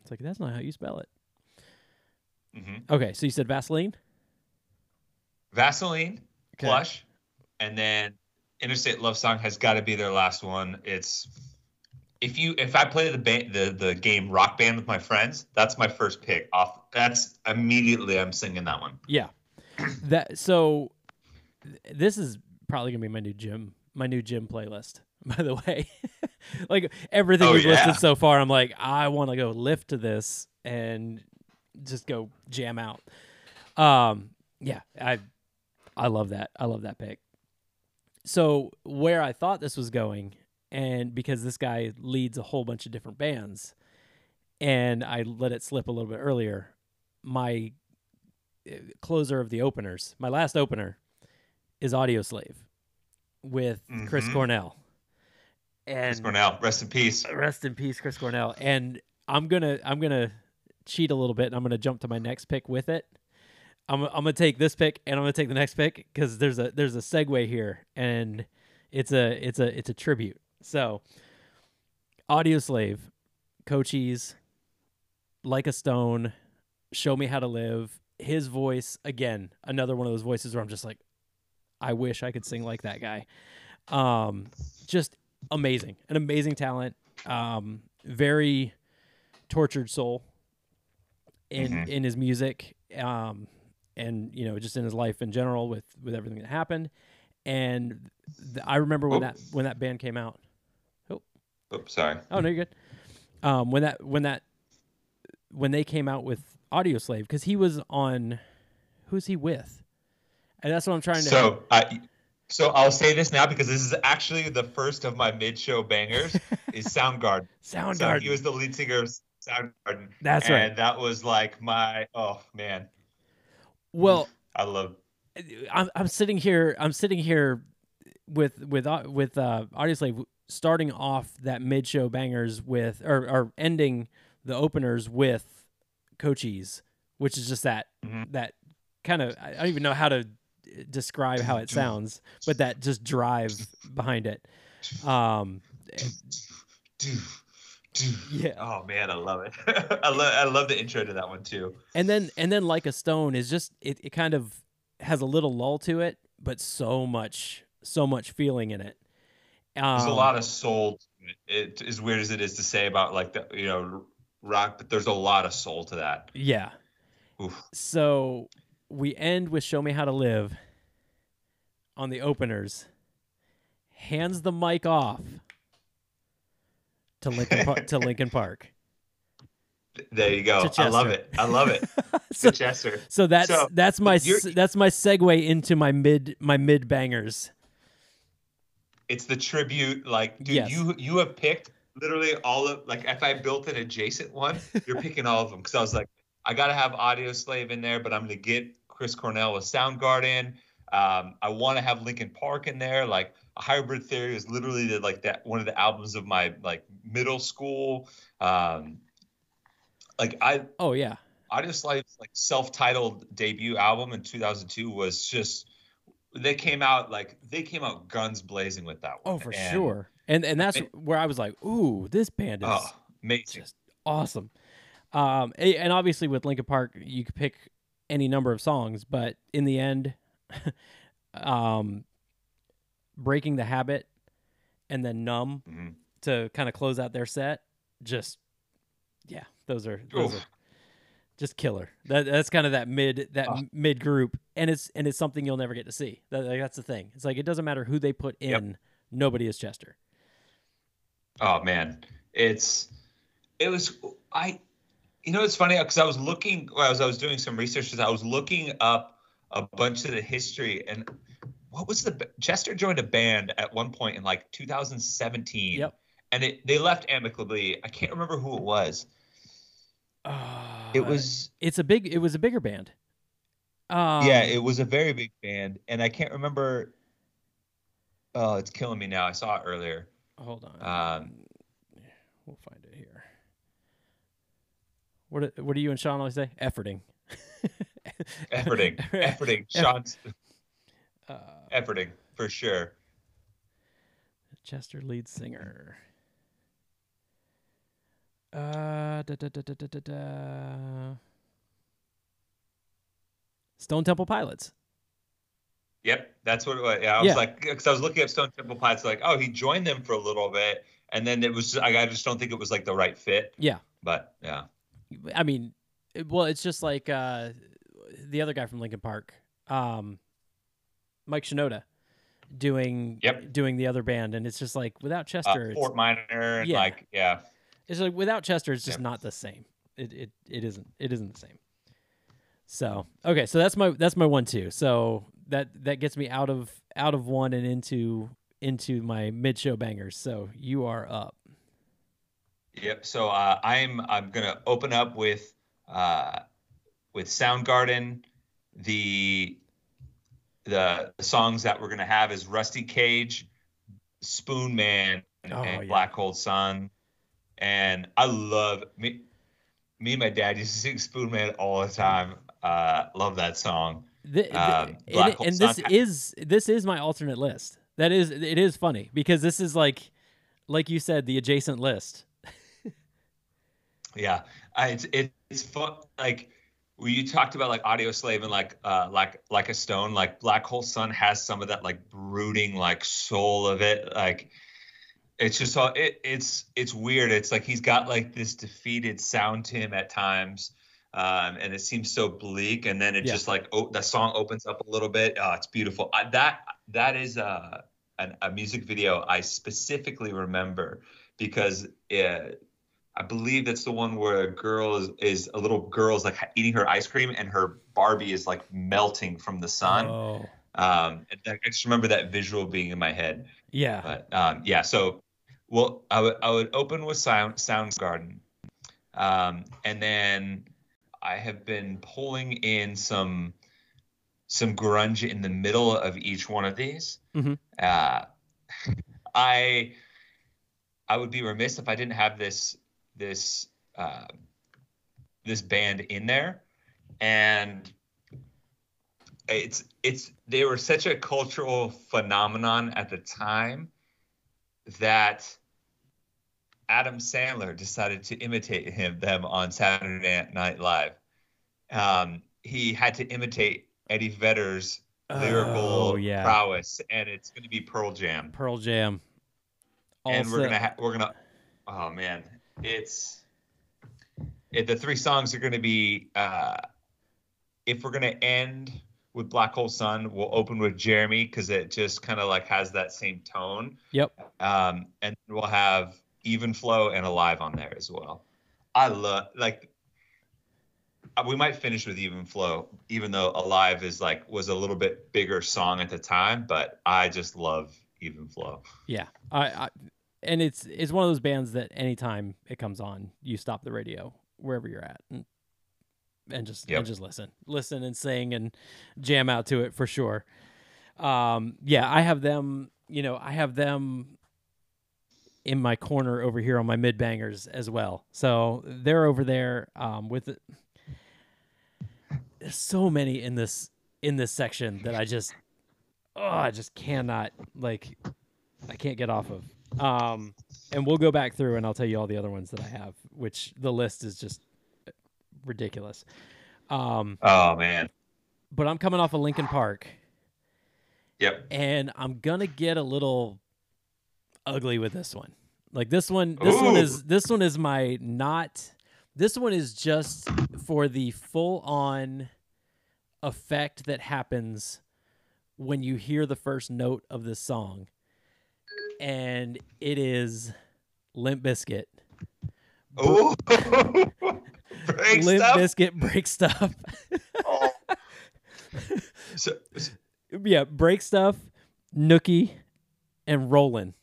Speaker 1: It's like that's not how you spell it.
Speaker 2: hmm
Speaker 1: Okay, so you said Vaseline.
Speaker 2: Vaseline,
Speaker 1: Okay.
Speaker 2: Plush, and then Interstate Love Song has got to be their last one. It's if you if I play the ba- the the game Rock Band with my friends, that's my first pick. Off that's immediately I'm singing that one.
Speaker 1: Yeah. that so this is probably gonna be my new gym my new gym playlist. By the way, like everything
Speaker 2: Oh,
Speaker 1: we've
Speaker 2: yeah.
Speaker 1: listed so far, I'm like I want to go lift to this and just go jam out. Um, yeah, I I love that. I love that pick. So where I thought this was going, and because this guy leads a whole bunch of different bands, and I let it slip a little bit earlier, my uh, closer of the openers, my last opener, is Audioslave with Chris
Speaker 2: Mhm.
Speaker 1: Cornell. And
Speaker 2: Chris Cornell, rest in peace.
Speaker 1: rest in peace, Chris Cornell. And I'm gonna I'm gonna cheat a little bit, and I'm gonna jump to my next pick with it. I'm I'm gonna take this pick, and I'm gonna take the next pick because there's a there's a segue here, and it's a it's a it's a tribute. So, Audioslave, Cochise, Like a Stone, Show Me How to Live. His voice again, another one of those voices where I'm just like, I wish I could sing like that guy. Um, just amazing, an amazing talent. Um, very tortured soul in
Speaker 2: Mhm.
Speaker 1: in his music. Um, and you know, just in his life in general with with everything that happened. And th- I remember when
Speaker 2: Oh.
Speaker 1: that when that band came out.
Speaker 2: Oops, sorry.
Speaker 1: Oh no, you're good. Um, when that when that when they came out with Audioslave, because he was on, who's he with? And that's what I'm trying to.
Speaker 2: So I so I'll say this now because this is actually the first of my mid-show bangers is Soundgarden. So
Speaker 1: Soundgarden.
Speaker 2: he was the lead singer of Soundgarden.
Speaker 1: That's
Speaker 2: and
Speaker 1: right.
Speaker 2: And that was like my oh man,
Speaker 1: well,
Speaker 2: I love
Speaker 1: I'm I'm sitting here. I'm sitting here with with with uh, Audioslave starting off that mid show bangers with or or ending the openers with Cochise, which is just that
Speaker 2: Mhm.
Speaker 1: that kind of I don't even know how to describe how it sounds, but that just drive behind it. Um, yeah,
Speaker 2: Oh man, I love it. I love I love the intro to that one too.
Speaker 1: and then and then like a stone is just it, it kind of has a little lull to it, but so much so much feeling in it. Um,
Speaker 2: There's a lot of soul. to it. As weird as it is to say about like the you know rock, but there's a lot of soul to that.
Speaker 1: yeah.
Speaker 2: Oof.
Speaker 1: So we end with "Show Me How to Live" on the openers. Hands the mic off to Linkin Par- to Linkin Park.
Speaker 2: There you go. I love it. I love it.
Speaker 1: so,
Speaker 2: To Chester.
Speaker 1: so that's
Speaker 2: So,
Speaker 1: that's my that's my segue into my mid my mid bangers.
Speaker 2: It's the tribute. Like, dude,
Speaker 1: Yes.
Speaker 2: you you have picked literally all of like if I built an adjacent one, you're picking all of them because I was like, I gotta have Audioslave in there, but I'm gonna get Chris Cornell with Soundgarden. Um, I want to have Linkin Park in there. Like, a Hybrid Theory is literally the, like that one of the albums of my like middle school. Um, like I
Speaker 1: Oh yeah,
Speaker 2: Audioslave's like self-titled debut album in 2002 was just they came out like they came out guns blazing with that one.
Speaker 1: Oh, for
Speaker 2: And,
Speaker 1: sure. And and that's where I was like, ooh, this band is
Speaker 2: Oh, amazing.
Speaker 1: just awesome. Um, and obviously with Linkin Park, you could pick any number of songs, but in the end, um, breaking the habit and then numb
Speaker 2: Mhm.
Speaker 1: to kind of close out their set, just yeah, those are those
Speaker 2: Oof.
Speaker 1: are just killer. That that's kind of that mid that
Speaker 2: Ah.
Speaker 1: mid group, and it's and it's something you'll never get to see. That, like, that's the thing. It's like it doesn't matter who they put in.
Speaker 2: Yep.
Speaker 1: Nobody is Chester.
Speaker 2: Oh man, it's it was I. You know, it's funny because I was looking as I was doing some research. I was looking up a bunch of the history and what was the Chester joined a band at one point in like 2017.
Speaker 1: Yep.
Speaker 2: And it, they left amicably. I can't remember who it was.
Speaker 1: Uh,
Speaker 2: It was
Speaker 1: It's a big. It was a bigger band. Um,
Speaker 2: yeah, it was a very big band, and I can't remember. Oh, it's killing me now. I saw it earlier.
Speaker 1: Hold on.
Speaker 2: Um,
Speaker 1: we'll find it here. What What do you and Sean always say? Efforting.
Speaker 2: Efforting, efforting, Sean's
Speaker 1: Uh,
Speaker 2: efforting for sure.
Speaker 1: Chester lead singer. Uh, da, da, da, da, da, da, da. Stone Temple Pilots.
Speaker 2: Yep, that's what it was. Yeah, I
Speaker 1: Yeah.
Speaker 2: was like, because I was looking at Stone Temple Pilots, like, oh, he joined them for a little bit, and then it was, I I just don't think it was like the right fit.
Speaker 1: Yeah.
Speaker 2: But yeah,
Speaker 1: I mean, it- well, it's just like uh, the other guy from Linkin Park, um, Mike Shinoda, doing
Speaker 2: Yep.
Speaker 1: doing the other band, and it's just like without
Speaker 2: uh,
Speaker 1: Chester, it's,
Speaker 2: Fort Minor, and
Speaker 1: Yeah.
Speaker 2: like, yeah,
Speaker 1: it's like without Chester, it's just
Speaker 2: Yep.
Speaker 1: not the same. It it it isn't it isn't the same. So okay, so that's my that's my one two. So that that gets me out of out of one and into into my mid show bangers. So you are up.
Speaker 2: yep. So uh, I'm, I'm gonna open up with, uh, with Soundgarden. The, the, the songs that we're gonna have is Rusty Cage, Spoonman,
Speaker 1: Oh,
Speaker 2: and
Speaker 1: yeah.
Speaker 2: Black Hole Sun, and I love me. Me and my dad used to sing Spoonman all the time. Uh, love that song.
Speaker 1: Th- th-
Speaker 2: Um,
Speaker 1: and,
Speaker 2: Black Hole
Speaker 1: and this is this is my alternate list. That is it is funny because this is like like you said the adjacent list.
Speaker 2: Yeah, I, it's it, it's fun. Like you talked about like Audioslave and like uh like like a Stone, like Black Hole Sun has some of that like brooding like soul of it. Like it's just all it it's it's weird. It's like he's got like this defeated sound to him at times. Um, and it seems so bleak, and then it
Speaker 1: Yeah.
Speaker 2: just like oh, the song opens up a little bit. Oh, it's beautiful. I, that that is a an, a music video I specifically remember because uh, I believe that's the one where a girl is, is a little girl's like eating her ice cream and her Barbie is like melting from the sun.
Speaker 1: Oh
Speaker 2: Um, and I just remember that visual being in my head.
Speaker 1: yeah,
Speaker 2: But um, yeah, so well, I would I would open with Sound Soundgarden, um, and then I have been pulling in some some grunge in the middle of each one of these.
Speaker 1: Mhm.
Speaker 2: Uh, I I would be remiss if I didn't have this this uh, this band in there, and it's it's they were such a cultural phenomenon at the time that Adam Sandler decided to imitate him them on Saturday Night Live. Um, he had to imitate Eddie Vedder's lyrical
Speaker 1: Oh, yeah.
Speaker 2: prowess, and it's going to be Pearl Jam.
Speaker 1: Pearl Jam.
Speaker 2: and we're gonna ha- we're gonna oh man, it's it, the three songs are gonna be uh, if we're gonna end with Black Hole Sun, we'll open with Jeremy because it just kind of like has that same tone.
Speaker 1: Yep.
Speaker 2: Um, and we'll have Even Flow and Alive on there as well. I love like uh, we might finish with Even Flow, even though Alive is like was a little bit bigger song at the time, but I just love Even Flow.
Speaker 1: Yeah, I, I and it's it's one of those bands that anytime it comes on, you stop the radio wherever you're at and and just
Speaker 2: Yep.
Speaker 1: and just listen, listen and sing and jam out to it for sure. Um, yeah, I have them. You know, I have them in my corner over here on my mid bangers as well. So they're over there um, with it. So many in this in this section that I just oh, I just cannot like I can't get off of. Um, and we'll go back through and I'll tell you all the other ones that I have, which the list is just ridiculous. Um,
Speaker 2: Oh man.
Speaker 1: but I'm coming off of Linkin Park
Speaker 2: Yep.
Speaker 1: and I'm gonna get a little ugly with this one. Like this one, this one is this one is my not. This one is just for the full on effect that happens when you hear the first note of this song, and it is Limp Bizkit.
Speaker 2: Oh. Break
Speaker 1: Limp
Speaker 2: stuff.
Speaker 1: Bizkit break stuff.
Speaker 2: Oh. So, so
Speaker 1: yeah, break stuff. Nookie and Rollin'.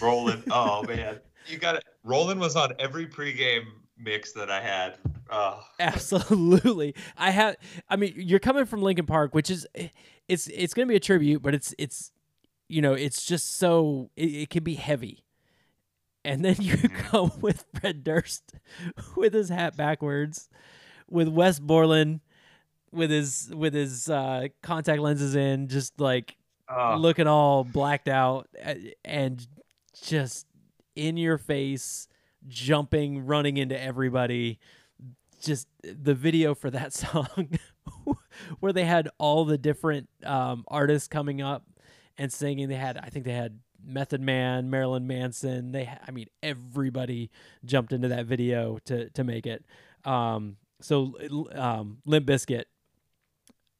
Speaker 2: Rollin'. Oh man. You got it. Rollin' was on every pregame mix that I had. Oh.
Speaker 1: Absolutely. I have I mean you're coming from Linkin Park which is it's it's going to be a tribute but it's it's you know it's just so it, it can be heavy. And then you
Speaker 2: Mhm.
Speaker 1: come with Fred Durst with his hat backwards with Wes Borland with his with his uh contact lenses in just like
Speaker 2: Oh.
Speaker 1: looking all blacked out uh, and just in your face, jumping, running into everybody. Just the video for that song where they had all the different um, artists coming up and singing. They had, I think they had Method Man, Marilyn Manson. They, I mean, everybody jumped into that video to to make it. Um, so, um, Limp Bizkit,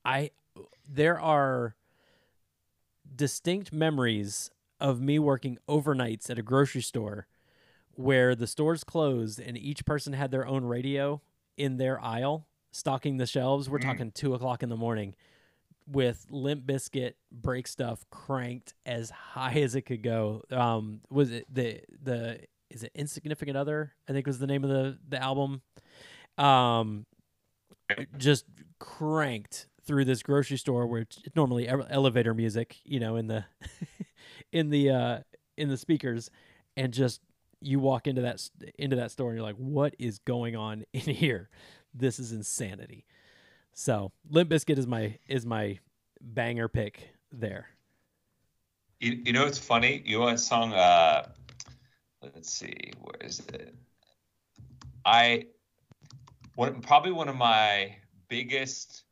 Speaker 1: I there are distinct memories of me working overnights at a grocery store where the stores closed and each person had their own radio in their aisle stocking the shelves. We're
Speaker 2: Mm.
Speaker 1: talking two o'clock in the morning with Limp Bizkit break stuff cranked as high as it could go. Um, was it the the is it Insignificant Other? I think was the name of the the album. Um, just cranked through this grocery store where it's normally elevator music, you know, in the in the uh in the speakers and just you walk into that into that store and you're like what is going on in here? This is insanity. So, Limp Bizkit is my is my banger pick there.
Speaker 2: You, you know what's funny? You know what song? Uh, let's see, where is it? I one probably one of my biggest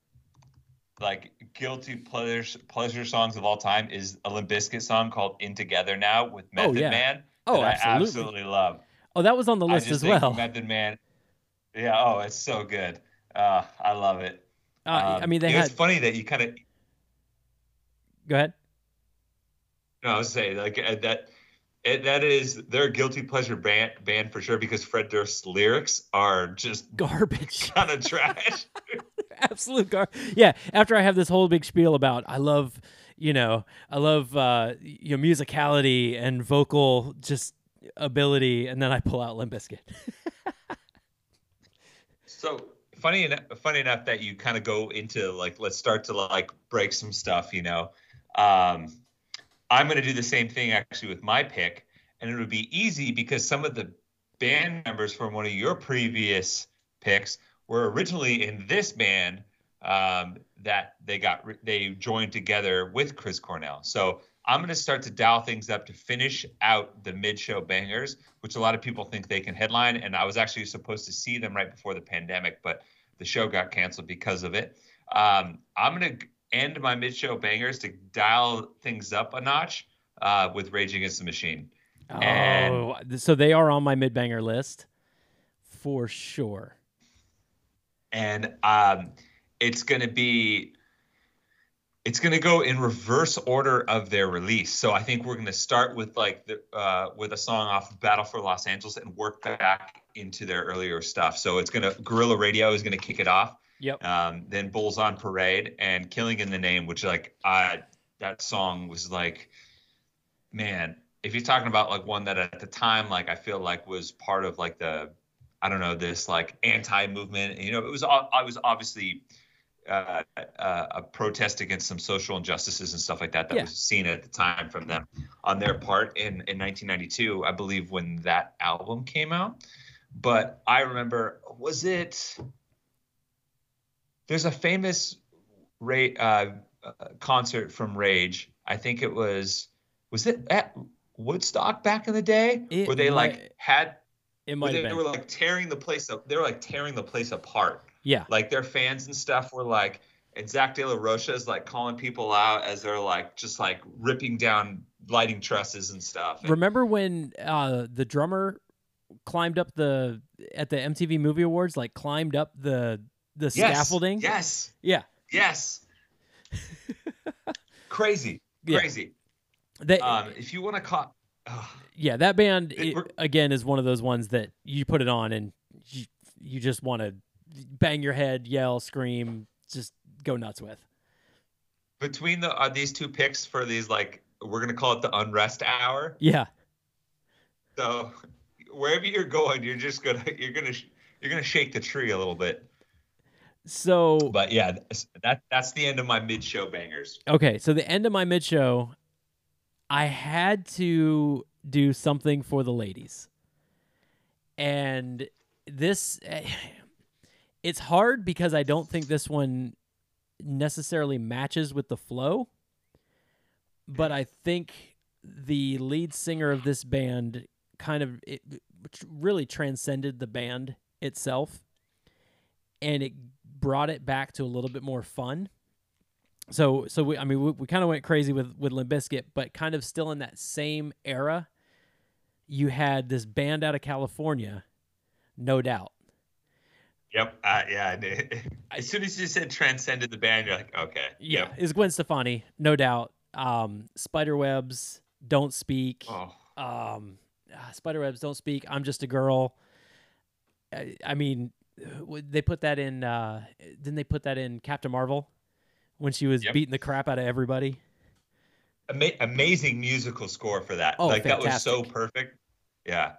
Speaker 2: like guilty pleasure pleasure songs of all time is a Limp Bizkit song called "In Together Now" with
Speaker 1: Oh,
Speaker 2: Method
Speaker 1: yeah.
Speaker 2: Man.
Speaker 1: Oh,
Speaker 2: that I
Speaker 1: absolutely.
Speaker 2: absolutely love.
Speaker 1: Oh, that was on the
Speaker 2: I
Speaker 1: list as well.
Speaker 2: Method Man. Yeah. Oh, it's so good. Uh, I love it.
Speaker 1: Uh, I
Speaker 2: Um,
Speaker 1: mean, they
Speaker 2: you
Speaker 1: had.
Speaker 2: It's funny that you kind of
Speaker 1: Go ahead.
Speaker 2: No, I was saying like uh, that. It, that is their guilty pleasure band, band for sure because Fred Durst's lyrics are just
Speaker 1: Garbage.
Speaker 2: kind of trash.
Speaker 1: absolute gar yeah after i have this whole big spiel about i love you know i love uh your musicality and vocal just ability and then i pull out limp Bizkit.
Speaker 2: so funny enough, funny enough that you kind of go into like let's start to like break some stuff. You know, um, I'm going to do the same thing actually with my pick, and it would be easy because some of the band members from one of your previous picks were originally in this band um, that they got they joined together with Chris Cornell. So I'm going to start to dial things up to finish out the mid-show bangers, which a lot of people think they can headline. And I was actually supposed to see them right before the pandemic, but the show got canceled because of it. Um, I'm going to end my mid-show bangers to dial things up a notch uh, with Rage Against the Machine. And-
Speaker 1: oh so they are on my mid banger list for sure
Speaker 2: and um, it's going to be it's going to go in reverse order of their release. So i think we're going to start with like the uh, with a song off of battle for los angeles and work back into their earlier stuff. So it's going to guerrilla radio is going to kick it off.
Speaker 1: Yep.
Speaker 2: Um, then bulls on parade and killing in the name which like uh, that song was like man if you're talking about like one that at the time like i feel like was part of like the i don't know this like anti-movement you know it was I was obviously uh, uh, a protest against some social injustices and stuff like that that
Speaker 1: Yeah.
Speaker 2: was seen at the time from them on their part in in 1992 i believe when that album came out but i remember was it there's a famous Ray, uh, uh, concert from Rage. I think it was was it at Woodstock back in the day
Speaker 1: It
Speaker 2: where they like had
Speaker 1: It might
Speaker 2: they, they were like tearing the place up. They were like tearing the place apart.
Speaker 1: yeah.
Speaker 2: Like their fans and stuff were like, and Zack De La Rocha is like calling people out as they're like just like ripping down lighting trusses and stuff. And-
Speaker 1: Remember when uh, the drummer climbed up the at the MTV Movie Awards, like climbed up the the
Speaker 2: yes,
Speaker 1: scaffolding?
Speaker 2: Yes.
Speaker 1: Yeah.
Speaker 2: Yes. crazy.
Speaker 1: Yeah.
Speaker 2: Crazy.
Speaker 1: They,
Speaker 2: Um, if you want to call,
Speaker 1: yeah, that band
Speaker 2: It-
Speaker 1: it- again is one of those ones that you put it on and you, you just want to bang your head, yell, scream, just go nuts with.
Speaker 2: between the uh, these two picks for these like we're gonna call it the unrest hour.
Speaker 1: Yeah.
Speaker 2: So wherever you're going, you're just gonna you're gonna sh- you're gonna shake the tree a little bit.
Speaker 1: So
Speaker 2: But yeah, that that's the end of my mid show bangers.
Speaker 1: Okay, so the end of my mid show, I had to do something for the ladies. And this it's hard because I don't think this one necessarily matches with the flow. But I think the lead singer of this band kind of it really transcended the band itself and it brought it back to a little bit more fun so so we I mean we, we kind of went crazy with with Limp Bizkit, but kind of still in that same era. You had this band out of California, no doubt.
Speaker 2: Yep. Uh, yeah. As soon as you said transcended the band, you're like, okay.
Speaker 1: Yeah,
Speaker 2: Yep.
Speaker 1: is Gwen Stefani, no doubt. Um, Spiderwebs, Don't Speak.
Speaker 2: Oh.
Speaker 1: Um, ah, Spiderwebs, Don't Speak. I'm just a girl. I, I mean, they put that in. Uh, didn't they put that in Captain Marvel when she was
Speaker 2: Yep.
Speaker 1: beating the crap out of everybody?
Speaker 2: Ama- amazing musical score for that.
Speaker 1: Oh,
Speaker 2: like that was so perfect. Yeah.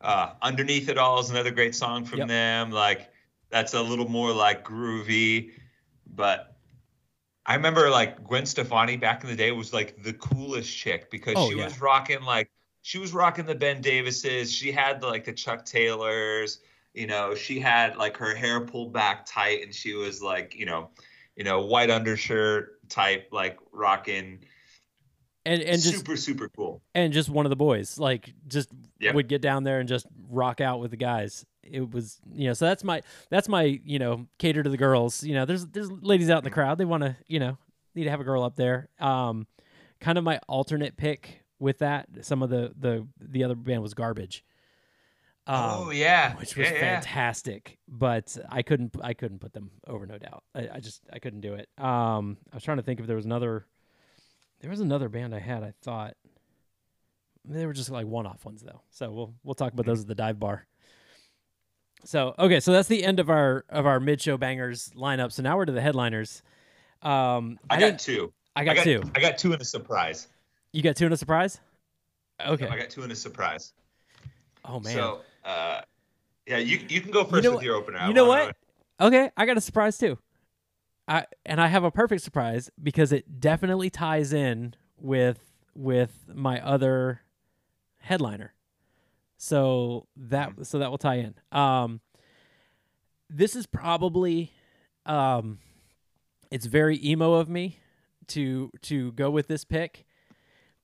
Speaker 2: Uh, Underneath It All is another great song from
Speaker 1: Yep.
Speaker 2: them. Like that's a little more like groovy, but I remember like Gwen Stefani back in the day was like the coolest chick because
Speaker 1: Oh,
Speaker 2: she
Speaker 1: yeah.
Speaker 2: was rocking like she was rocking the Ben Davises. She had the, like the Chuck Taylors. You know, she had like her hair pulled back tight, and she was like, you know, you know, white undershirt type, like rocking.
Speaker 1: And and just
Speaker 2: super super cool.
Speaker 1: and just one of the boys like just
Speaker 2: Yep.
Speaker 1: would get down there and just rock out with the guys. It was you know so that's my that's my you know cater to the girls. You know there's there's ladies out in the crowd. They want to you know need to have a girl up there. Um kind of my alternate pick with that some of the the the other band was garbage um,
Speaker 2: oh yeah,
Speaker 1: which was
Speaker 2: yeah, yeah.
Speaker 1: fantastic but i couldn't i couldn't put them over no doubt. I, I just i couldn't do it. Um i was trying to think if there was another there was another band i had i thought they were just like one-off ones though. So we'll we'll talk about those at the dive bar. So okay so that's the end of our of our mid-show bangers lineup. So now we're to the headliners. Um
Speaker 2: I,
Speaker 1: i,
Speaker 2: got two.
Speaker 1: i got two.
Speaker 2: I got two in a surprise.
Speaker 1: you got two in a surprise? Okay.
Speaker 2: I got two in a surprise.
Speaker 1: oh man.
Speaker 2: So, uh, yeah, you you can go first
Speaker 1: know
Speaker 2: with your opener. I
Speaker 1: you know
Speaker 2: wanna-
Speaker 1: what? Okay, I got a surprise too. I and I have a perfect surprise because it definitely ties in with with my other headliner. So that so that will tie in. Um this is probably um it's very emo of me to to go with this pick,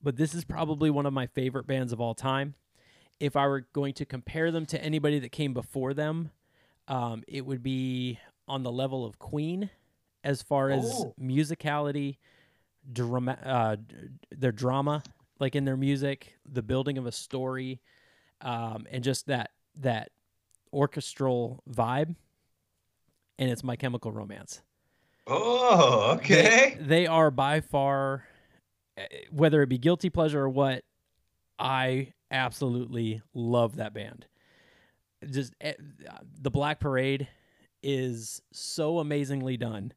Speaker 1: but this is probably one of my favorite bands of all time. If I were going to compare them to anybody that came before them, um, it would be on the level of Queen as far as
Speaker 2: Oh.
Speaker 1: musicality, drama, uh, their drama, like in their music, the building of a story, um, and just that that orchestral vibe. And it's My Chemical Romance.
Speaker 2: Oh, okay.
Speaker 1: They, are by far, eh, whether it be guilty pleasure or what, I absolutely love that band. Just eh, the Black Parade is so amazingly done.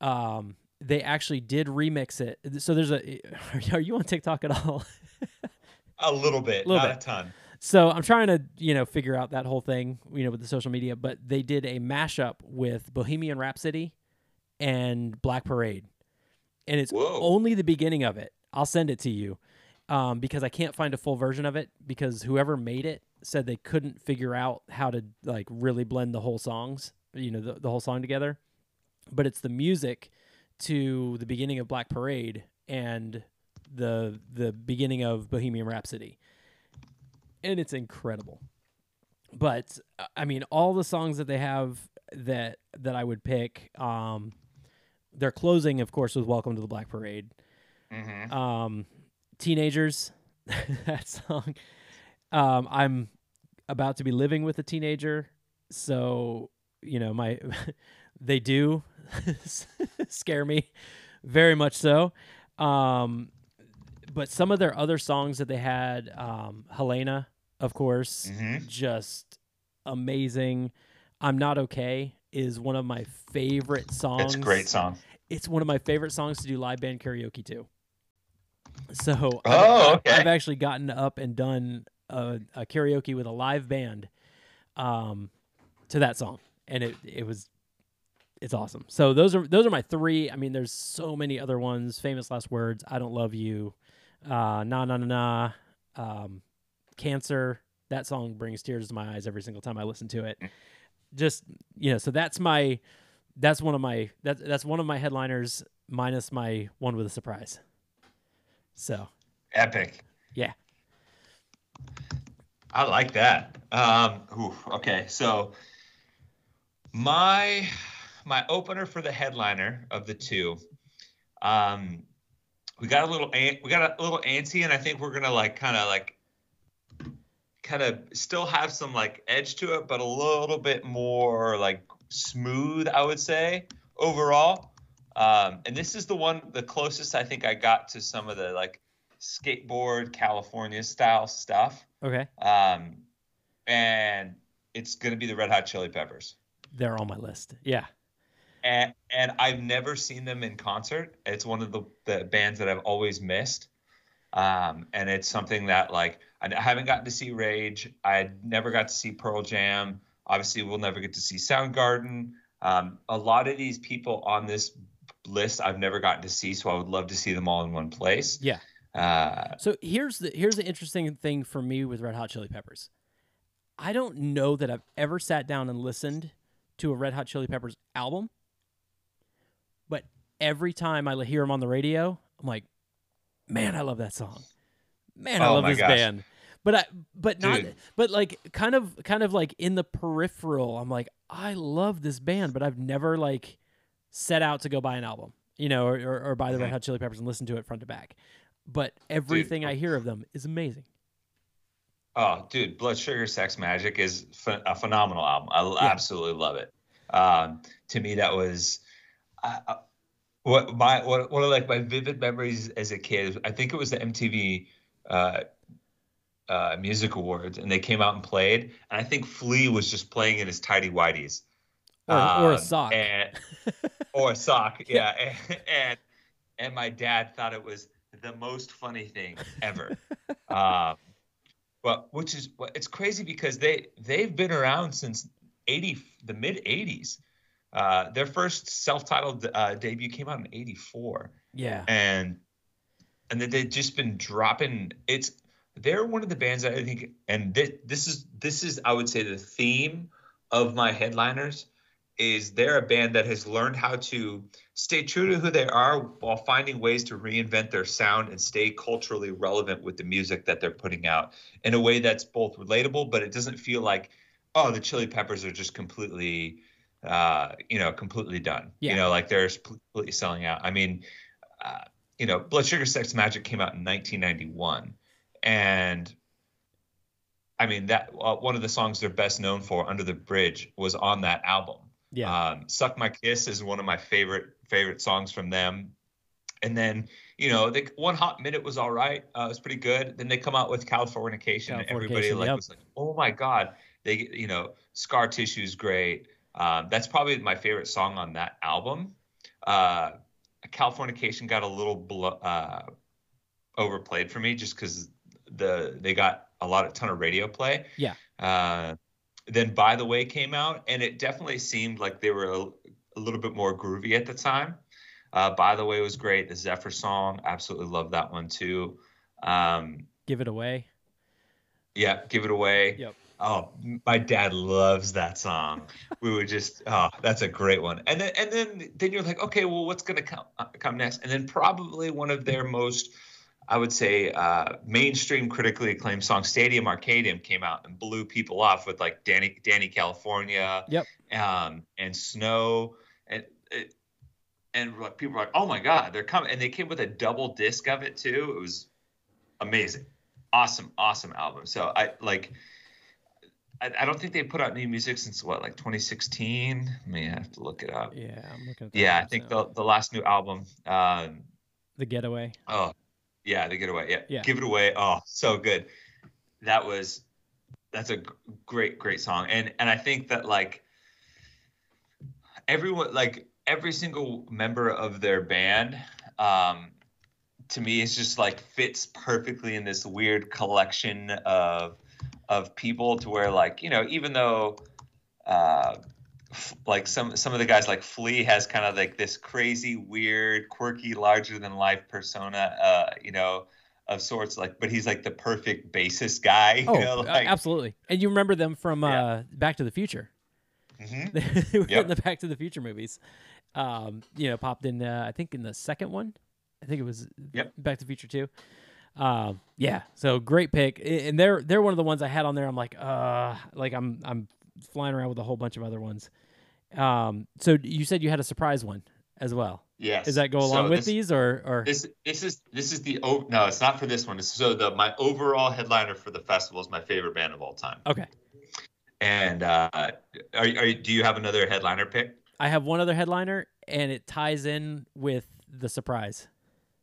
Speaker 1: Um, they actually did remix it. So there's a. Are you on TikTok at all?
Speaker 2: A little bit,
Speaker 1: Little
Speaker 2: not
Speaker 1: bit.
Speaker 2: a ton.
Speaker 1: So I'm trying to, you know, figure out that whole thing, you know, with the social media. But they did a mashup with Bohemian Rhapsody and Black Parade, and it's
Speaker 2: Whoa.
Speaker 1: only the beginning of it. I'll send it to you um, because I can't find a full version of it because whoever made it said they couldn't figure out how to like really blend the whole songs, you know, the, the whole song together. But it's the music to the beginning of Black Parade and the the beginning of Bohemian Rhapsody, and it's incredible. But uh, I mean, all the songs that they have that that I would pick, um, their closing, of course, was "Welcome to the Black Parade."
Speaker 2: hmm
Speaker 1: Um, teenagers, that song. Um, I'm about to be living with a teenager, so you know my they do scare me very much so. Um, but some of their other songs that they had, um, Helena, of course,
Speaker 2: hmm
Speaker 1: just amazing. I'm not okay is one of my favorite songs.
Speaker 2: It's a great song.
Speaker 1: It's one of my favorite songs to do live band karaoke to. So
Speaker 2: Oh,
Speaker 1: I've,
Speaker 2: okay.
Speaker 1: I've actually gotten up and done a, a karaoke with a live band um, to that song, and it it was it's awesome. So those are those are my three. I mean, there's so many other ones. Famous last words. I don't love you. Uh, nah nah nah nah. Um, cancer. That song brings tears to my eyes every single time I listen to it. Just you know, so that's my that's one of my that's that's one of my headliners minus my one with a surprise. So
Speaker 2: Epic.
Speaker 1: yeah,
Speaker 2: I like that. Um, ooh, okay, so my my opener for the headliner of the two, um, we got a little we got a little antsy, and I think we're gonna like kind of like kind of still have some like edge to it, but a little bit more like smooth, I would say overall. Um, and this is the one, the closest I think I got to some of the like skateboard California style stuff.
Speaker 1: okay,
Speaker 2: Um, and it's gonna be the Red Hot Chili Peppers.
Speaker 1: they're on my list. Yeah,
Speaker 2: And and I've never seen them in concert. It's one of the, the bands that I've always missed. Um, and it's something that like I haven't gotten to see Rage. I never got to see Pearl Jam. Obviously, we'll never get to see Soundgarden. Um, a lot of these people on this list I've never gotten to see, so I would love to see them all in one place.
Speaker 1: yeah.
Speaker 2: Uh,
Speaker 1: So here's the here's the interesting thing for me with Red Hot Chili Peppers. I don't know that I've ever sat down and listened to a Red Hot Chili Peppers album, but every time I hear them on the radio, I'm like, man, I love that song. Man, I
Speaker 2: Oh
Speaker 1: love this
Speaker 2: gosh.
Speaker 1: band. But I, but not,
Speaker 2: Dude.
Speaker 1: but like kind of, kind of like in the peripheral. I'm like, I love this band, but I've never like set out to go buy an album, you know, or, or, or buy the Red
Speaker 2: Mhm.
Speaker 1: Hot Chili Peppers and listen to it front to back. But everything I hear of them is amazing.
Speaker 2: Oh, dude, Blood Sugar Sex Magik is ph- a phenomenal album. I
Speaker 1: Yeah.
Speaker 2: absolutely love it. Um, to me, that was what my what one of like my vivid memories as a kid. I think it was the MTV uh, uh, Music Awards, and they came out and played. And I think Flea was just playing in his tidy whities,
Speaker 1: Or, or a
Speaker 2: Um,
Speaker 1: sock.
Speaker 2: and or a sock, yeah. And, and and my dad thought it was the most funny thing ever. um, well, which is it's crazy because they they've been around since eighty the mid eighties. Uh, their first self-titled uh, debut came out in '84,
Speaker 1: yeah.
Speaker 2: and and then they've just been dropping. It's they're one of the bands that I think, and this, this is this is I would say the theme of my headliners is they're a band that has learned how to stay true to who they are while finding ways to reinvent their sound and stay culturally relevant with the music that they're putting out in a way that's both relatable, but it doesn't feel like, oh, the Chili Peppers are just completely, uh, you know, completely done.
Speaker 1: Yeah.
Speaker 2: You know, like they're completely selling out. I mean, uh, you know, Blood Sugar Sex Magik came out in 1991, and I mean that uh, one of the songs they're best known for, "Under the Bridge," was on that album.
Speaker 1: Yeah.
Speaker 2: Um, "Suck My Kiss" is one of my favorite favorite songs from them. And then, you know, the one hot minute was all right. Uh, it was pretty good. Then they come out with Californication, and everybody
Speaker 1: Californication,
Speaker 2: like
Speaker 1: yep.
Speaker 2: was like, "Oh my god!" They, you know, Scar Tissue is great. Um, that's probably my favorite song on that album. Uh, Californication got a little blo- uh, overplayed for me just because the they got a lot of ton of radio play.
Speaker 1: Yeah.
Speaker 2: Uh, then By the Way came out, and it definitely seemed like they were a, a little bit more groovy at the time. Uh, By the Way was great. The Zephyr song, absolutely love that one too. Um,
Speaker 1: Give it away.
Speaker 2: yeah, Give It Away.
Speaker 1: Yep.
Speaker 2: Oh, my dad loves that song. We would just, oh, that's a great one. And then, and then, then you're like, okay, well, what's gonna come uh, come next? And then probably one of their most, I would say, uh, mainstream, critically acclaimed song "Stadium Arcadium," came out and blew people off with like Dani Dani California,
Speaker 1: Yep.
Speaker 2: um, and Snow, and it, and like people were like, oh my god, they're coming, and they came with a double disc of it too. It was amazing, awesome, awesome album. So I like. I, I don't think they put out new music since what, like 2016. I may have to look it up.
Speaker 1: Yeah, I'm looking at
Speaker 2: Yeah, I think
Speaker 1: now.
Speaker 2: the the last new album. Um,
Speaker 1: the getaway.
Speaker 2: oh, yeah, the Getaway. Yeah,
Speaker 1: Yeah.
Speaker 2: give it away. Oh, so good. That was that's a great great song, and and I think that like everyone like every single member of their band um to me it's just like fits perfectly in this weird collection of of people to where like you know even though uh like some some of the guys like Flea has kind of like this crazy weird quirky larger than life persona uh you know of sorts like but he's like the perfect bassist guy you
Speaker 1: Oh,
Speaker 2: know
Speaker 1: uh,
Speaker 2: like
Speaker 1: absolutely. And you remember them from
Speaker 2: Yeah.
Speaker 1: uh, Back to the Future.
Speaker 2: mhm.
Speaker 1: they were
Speaker 2: Yep.
Speaker 1: in the Back to the Future movies. Um, you know, popped in. Uh, I think in the second one. I think it was
Speaker 2: Yep.
Speaker 1: Back to the Future two. Um, yeah. So great pick, and they're they're one of the ones I had on there. I'm like, uh, like I'm I'm flying around with a whole bunch of other ones. Um, so you said you had a surprise one as well.
Speaker 2: yes
Speaker 1: Does that go
Speaker 2: So
Speaker 1: along with
Speaker 2: this-
Speaker 1: these, or or
Speaker 2: This this is this is the oh no, it's not for this one. So the my overall headliner for the festival is my favorite band of all time.
Speaker 1: okay?
Speaker 2: And uh, are, are you- do you have another headliner pick?
Speaker 1: I have one other headliner, and it ties in with the surprise.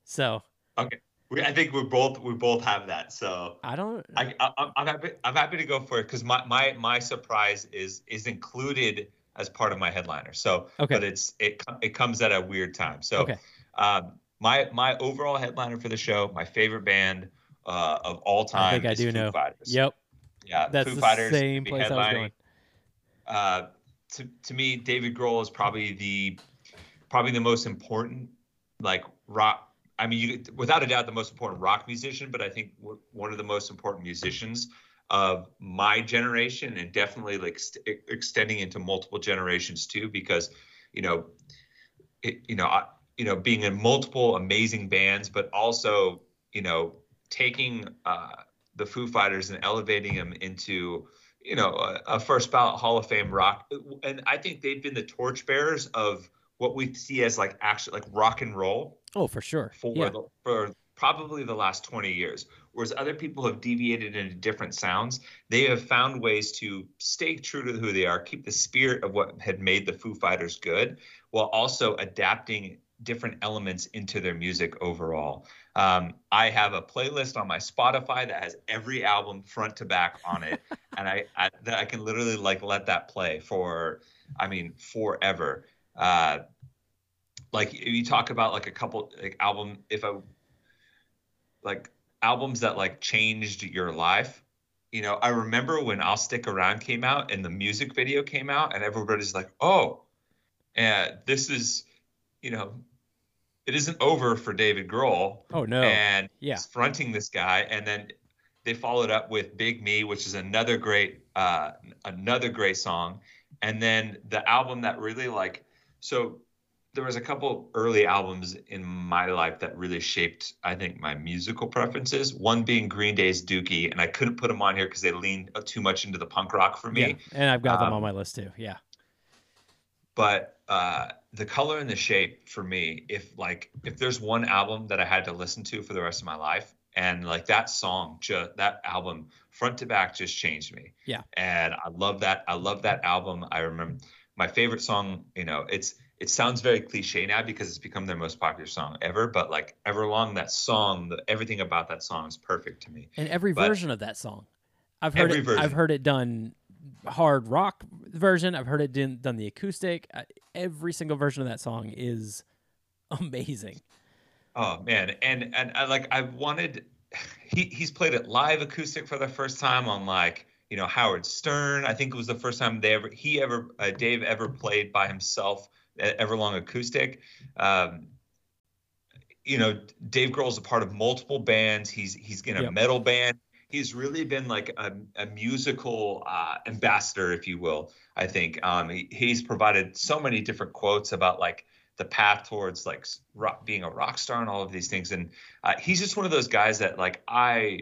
Speaker 1: So okay,
Speaker 2: We, I think we both we both have that. So
Speaker 1: I don't.
Speaker 2: I, I I'm- I'm happy I'm happy to go for it because my, my my surprise is is included as part of my headliner. So
Speaker 1: Okay.
Speaker 2: but it's it it comes at a weird time. So
Speaker 1: Okay.
Speaker 2: um, my my overall headliner for the show, my favorite band uh, of all time.
Speaker 1: I think I do
Speaker 2: Foo
Speaker 1: know.
Speaker 2: Fighters.
Speaker 1: Yep,
Speaker 2: Yeah,
Speaker 1: that's
Speaker 2: Foo
Speaker 1: the
Speaker 2: Fighters
Speaker 1: same place I was going.
Speaker 2: uh, to to me, David Grohl is probably the probably the most important like rock. I mean, you, without a doubt, the most important rock musician, but I think w- one of the most important musicians of my generation, and definitely like st- extending into multiple generations too, because you know, it, you know, I, you know, being in multiple amazing bands, but also you know, taking uh, the Foo Fighters and elevating them into you know, a, a first ballot Hall of Fame rock, and I think they've been the torchbearers of what we see as like actually like rock and roll
Speaker 1: Oh, for sure.
Speaker 2: for
Speaker 1: yeah.
Speaker 2: the, for probably the last 20 years. Whereas other people have deviated into different sounds, they have found ways to stay true to who they are, keep the spirit of what had made the Foo Fighters good, while also adapting different elements into their music overall. Um, I have a playlist on my Spotify that has every album front to back on it, and I, I that I can literally like let that play for, I mean, forever. Uh, like if you talk about like a couple like album, if I like albums that like changed your life. You know, I remember when I'll Stick Around came out and the music video came out, and everybody's like, "Oh, and this is, you know, it isn't over for David Grohl."
Speaker 1: Oh no.
Speaker 2: and
Speaker 1: Yeah.
Speaker 2: he's fronting this guy and then they followed up with big me which is another great uh another great song and then the album that really like so there was a couple early albums in my life that really shaped i think my musical preferences one being green day's dookie and i couldn't put them on here because they leaned too much into the punk rock for me
Speaker 1: yeah. And I've got them
Speaker 2: Um,
Speaker 1: on my list too. Yeah.
Speaker 2: but uh, the color and the shape for me if like if there's one album that i had to listen to for the rest of my life and like that song just that album front to back just changed me
Speaker 1: Yeah.
Speaker 2: and i love that i love that album i remember my favorite song you know it's it sounds very cliche now because it's become their most popular song ever but like everlong that song the, everything about that song is perfect to me
Speaker 1: And every
Speaker 2: but-
Speaker 1: version of that song, I've heard it.
Speaker 2: version.
Speaker 1: I've heard it done hard rock version. I've heard it done, done the acoustic. I, every single version of that song is amazing.
Speaker 2: Oh man, and and I like I wanted he he's played it live acoustic for the first time on like you know Howard Stern. I think it was the first time they ever he ever uh, Dave ever played by himself uh, Everlong acoustic. Um, you know, Dave Grohl's a part of multiple bands. He's he's in a
Speaker 1: Yep.
Speaker 2: metal band. he's really been like a, a musical uh, ambassador, if you will. I think um, he, he's provided so many different quotes about like the path towards like rock, being a rock star and all of these things. And uh, he's just one of those guys that like I,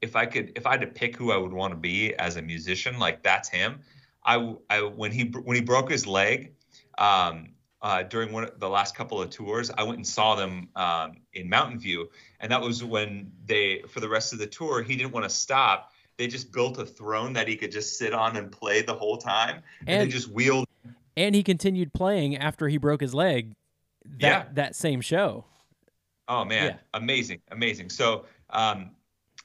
Speaker 2: if I could, if I had to pick who I would want to be as a musician, like that's him. I, I when he when he broke his leg, um, uh, during one of the last couple of tours. I went and saw them um, in Mountain View, and that was when they for the rest of the tour he didn't want to stop. They just built a throne that he could just sit on and play the whole time, and, and they just wheeled.
Speaker 1: And he continued playing after he broke his leg. That yeah. that same show.
Speaker 2: Oh man, yeah. amazing, amazing. So um,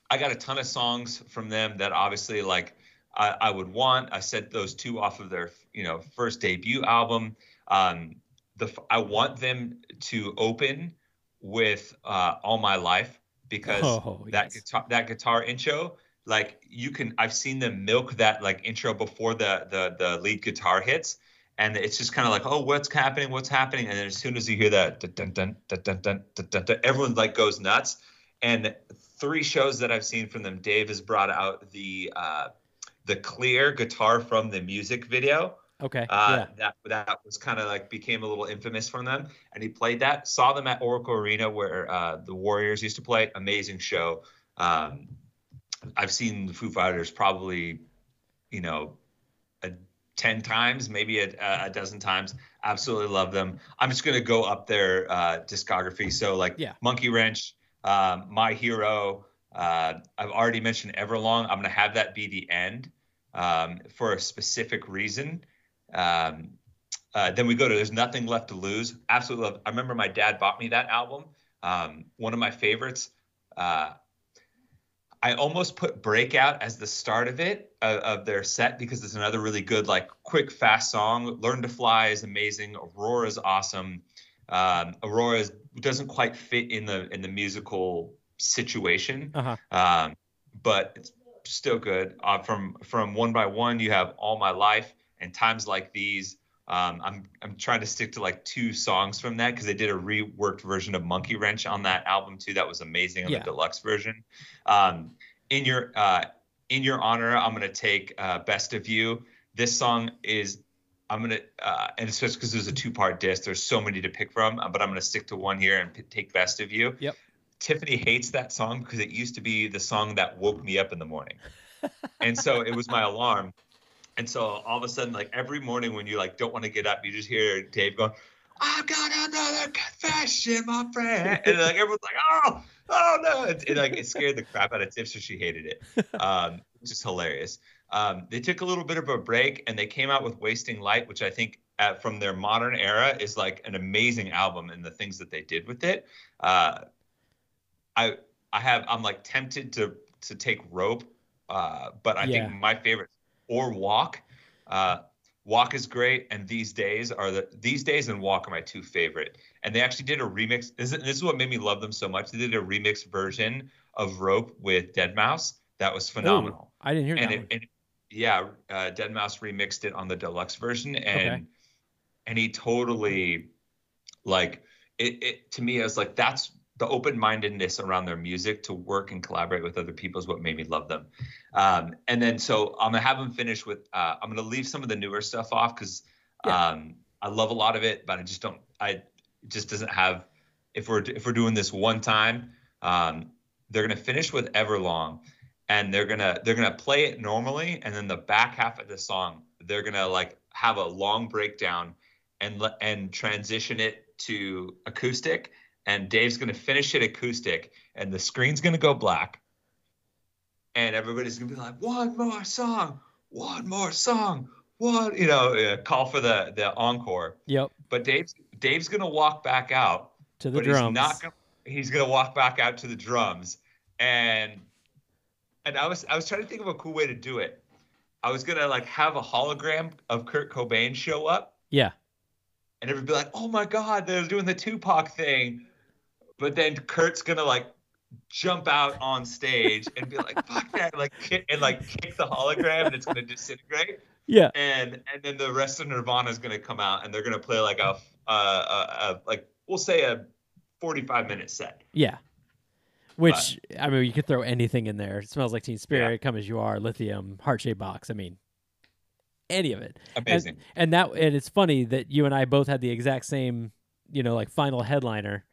Speaker 2: I got a ton of songs from them that obviously like I, I would want. I set those two off of their you know first debut album. Um, the I want them to open with uh, "All My Life" because oh, that yes. guitar that guitar intro, like you can, I've seen them milk that like intro before the the the lead guitar hits, and it's just kind of like, oh, what's happening? What's happening? And then as soon as you hear that, dun, dun, dun, dun, dun, dun, dun, everyone like goes nuts. And three shows that I've seen from them, Dave has brought out the uh, the clear guitar from the music video
Speaker 1: Okay. Uh,
Speaker 2: yeah. That that was kind of like became a little infamous from them, and he played that. Saw them at Oracle Arena where uh, the Warriors used to play. Amazing show. Um, I've seen the Foo Fighters probably, you know, a, ten times, maybe a, a, dozen times. Absolutely love them. I'm just gonna go up their uh, discography. So like yeah. Monkey Wrench, um, My Hero. Uh, I've already mentioned Everlong. I'm gonna have that be the end um, for a specific reason. Um, uh, then we go to There's Nothing Left to Lose. Absolutely love. I remember my dad bought me that album. Um, one of my favorites. Uh, I almost put Breakout as the start of it uh, of their set because it's another really good like quick fast song. Learn to Fly is amazing. Aurora is awesome. Um, Aurora is, doesn't quite fit in the in the musical situation, uh-huh. um, but it's still good. Uh, from from One by One, you have All My Life and times like these. Um, I'm I'm trying to stick to like two songs from that because they did a reworked version of Monkey Wrench on that album too. That was amazing on yeah. the deluxe version. Um, in your uh, in your honor, I'm gonna take uh, Best of You. This song is I'm gonna uh, and especially because there's a two part disc. There's so many to pick from, but I'm gonna stick to one here and p- take Best of You.
Speaker 1: Yep.
Speaker 2: Tiffany hates that song because it used to be the song that woke me up in the morning, and so it was my alarm. And so all of a sudden, like every morning when you like don't want to get up, you just hear Dave going, "I've got another confession, my friend," and like everyone's like, "Oh, oh no!" It, it like it scared the crap out of Tiff, so she hated it, um, is hilarious. Um, they took a little bit of a break and they came out with "Wasting Light," which I think at, from their modern era is like an amazing album and the things that they did with it. Uh, I I have I'm like tempted to to take Rope, uh, but I yeah. think my favorite or Walk. Uh, Walk is great, and These Days are the These Days and Walk are my two favorite. And they actually did a remix. This is, this is what made me love them so much. They did a remix version of Rope with Deadmau5 that was phenomenal.
Speaker 1: Ooh, I didn't hear
Speaker 2: and
Speaker 1: that.
Speaker 2: It, and yeah, uh, Deadmau5 remixed it on the deluxe version, and okay. and he totally like it, it. To me, I was like, that's the open-mindedness around their music to work and collaborate with other people is what made me love them. Um, and then so I'm gonna have them finish with. Uh, I'm gonna leave some of the newer stuff off because yeah. um, I love a lot of it, but I just don't. I it just doesn't have. If we're if we're doing this one time, um, they're gonna finish with Everlong, and they're gonna they're gonna play it normally, and then the back half of the song they're gonna like have a long breakdown and and transition it to acoustic and Dave's going to finish it acoustic, and the screen's going to go black, and everybody's going to be like, "One more song, one more song, one," you know, uh, call for the the encore.
Speaker 1: Yep.
Speaker 2: But Dave's Dave's going to walk back out
Speaker 1: to the drums.
Speaker 2: He's not. Gonna, he's going to walk back out to the drums, and and I was I was trying to think of a cool way to do it. I was gonna like have a hologram of Kurt Cobain show up.
Speaker 1: Yeah.
Speaker 2: And everybody be like, "Oh my God, they're doing the Tupac thing." But then Kurt's gonna like jump out on stage and be like, "Fuck that!" Like kick, and like kick the hologram, and it's gonna disintegrate.
Speaker 1: Yeah.
Speaker 2: And and then the rest of Nirvana is gonna come out, and they're gonna play like a, a, a, a like we'll say a 45 minute set.
Speaker 1: Yeah. Which I mean, you could throw anything in there. It smells like Teen Spirit, Come as You Are, Lithium, Heart Shaped Box. I mean, any of it.
Speaker 2: Amazing.
Speaker 1: And, and that and it's funny that you and I both had the exact same, you know, like final headliner,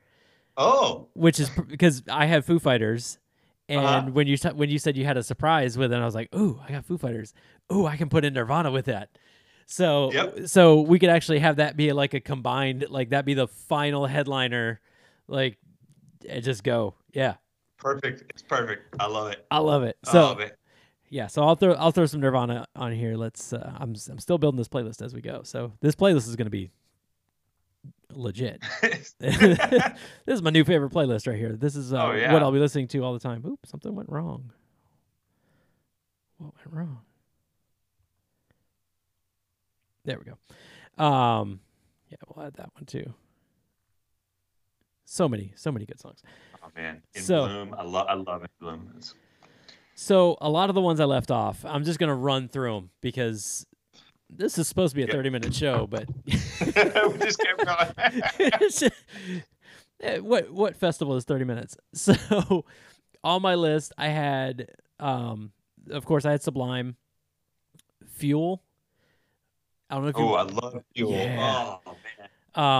Speaker 2: oh,
Speaker 1: which is because I have Foo Fighters, and
Speaker 2: Uh-huh.
Speaker 1: when you t- when you said you had a surprise with it, I was like, ooh, I got Foo Fighters. Ooh, I can put in Nirvana with that. So
Speaker 2: Yep.
Speaker 1: so we could actually have that be like a combined like that be the final headliner, like just go. Yeah,
Speaker 2: perfect. It's perfect. I love it.
Speaker 1: I love it.
Speaker 2: I love it.
Speaker 1: yeah, so I'll throw I'll throw some Nirvana on here. Let's. Uh, I'm I'm still building this playlist as we go. So this playlist is going to be legit. this is my new favorite playlist right here. This is uh,
Speaker 2: Oh, yeah.
Speaker 1: what I'll be listening to all the time. Oop, something went wrong. What went wrong? There we go. Um, yeah, we'll add that one too. So many, so many good songs.
Speaker 2: oh man, in
Speaker 1: So-
Speaker 2: bloom. I love. I love in bloom. It's-
Speaker 1: So a lot of the ones I left off, I'm just gonna run through them because this is supposed to be a
Speaker 2: Yeah.
Speaker 1: 30 minute show, but
Speaker 2: we just kept going.
Speaker 1: What what festival is 30 minutes? So on my list, I had, um, of course, I had Sublime, Fuel. I don't know if you.
Speaker 2: oh, I love fuel.
Speaker 1: Yeah.
Speaker 2: Oh man,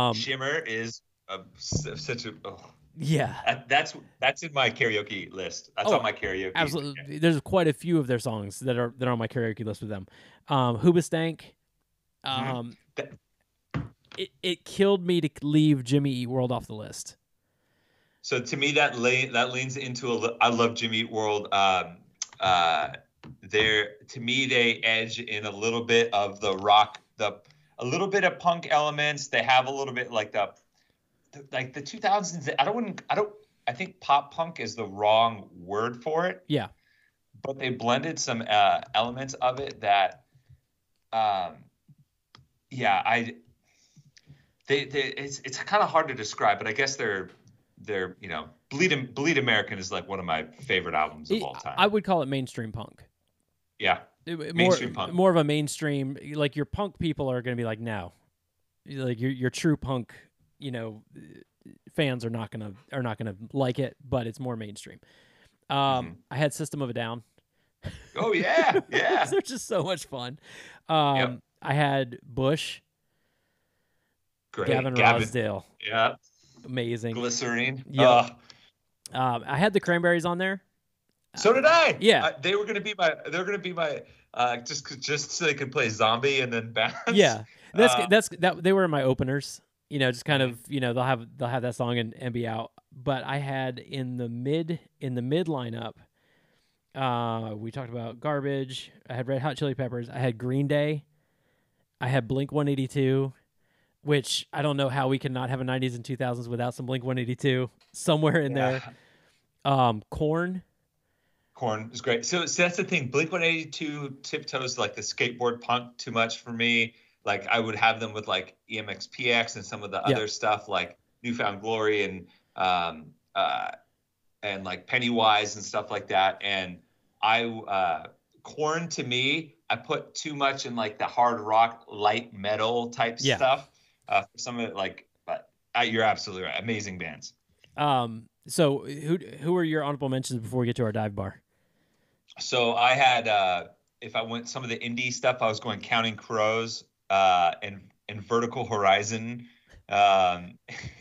Speaker 1: um,
Speaker 2: Shimmer is a, such a. Oh.
Speaker 1: Yeah,
Speaker 2: That- That's that's in my karaoke list. That's
Speaker 1: Oh,
Speaker 2: on my karaoke.
Speaker 1: absolutely. There's quite a few of their songs that are that are on my karaoke list with them. Um, Hoobastank.
Speaker 2: Mhm.
Speaker 1: Um,
Speaker 2: That-
Speaker 1: it it killed me to leave Jimmy Eat World off the list.
Speaker 2: So to me, that le- that leans into a. I love Jimmy Eat World. Um, uh, they're to me they edge in a little bit of the rock, the a little bit of punk elements. They have a little bit like the like the 2000s. I don't I don't I think pop punk is the wrong word for it.
Speaker 1: Yeah.
Speaker 2: But they blended some uh, elements of it that, um, yeah, I. They, they it's it's kind of hard to describe, but I guess they're they're you know bleed bleed American is like one of my favorite albums of all time.
Speaker 1: I would call it mainstream punk.
Speaker 2: yeah,
Speaker 1: It- more,
Speaker 2: Mainstream punk.
Speaker 1: more of a mainstream like your punk people are going to be like no like your your true punk you know fans are not going to are not to like it but it's more mainstream um
Speaker 2: Mm-hmm.
Speaker 1: i had system of a down
Speaker 2: Oh yeah, yeah.
Speaker 1: they're just so much fun um
Speaker 2: Yep.
Speaker 1: i had bush
Speaker 2: Great.
Speaker 1: gavin,
Speaker 2: Gavin.
Speaker 1: Rossdale
Speaker 2: Yeah.
Speaker 1: amazing
Speaker 2: Glycerine.
Speaker 1: Yeah.
Speaker 2: Ugh.
Speaker 1: um i had the cranberries on there
Speaker 2: so did I.
Speaker 1: Yeah.
Speaker 2: Uh, they were gonna be my. They're gonna be my. Uh, just just so they could play zombie and then bounce.
Speaker 1: yeah that's
Speaker 2: Uh,
Speaker 1: that's that they were in my openers you know just kind
Speaker 2: Mhm.
Speaker 1: of you know they'll have they'll have that song and, and be out but i had in the mid in the mid lineup uh we talked about garbage i had red hot chili peppers i had green day i had blink 182 which i don't know how we can not have a 90s and 2000s without some blink 182 somewhere in there um Korn
Speaker 2: Korn is great. So, so that's the thing. Blink 182 tiptoes like the skateboard punk too much for me. Like I would have them with like MxPx and some of the
Speaker 1: Yeah.
Speaker 2: other stuff like New Found Glory and um uh and like Pennywise and stuff like that. And I uh Korn to me, I put too much in like the hard rock, light metal type
Speaker 1: Yeah.
Speaker 2: stuff. Uh, for some of it, like, but uh, you're absolutely right. Amazing bands.
Speaker 1: um so who who are your honorable mentions before we get to our dive bar
Speaker 2: So I had, uh, if I went some of the indie stuff, I was going Counting Crows uh, and and Vertical Horizon. Um,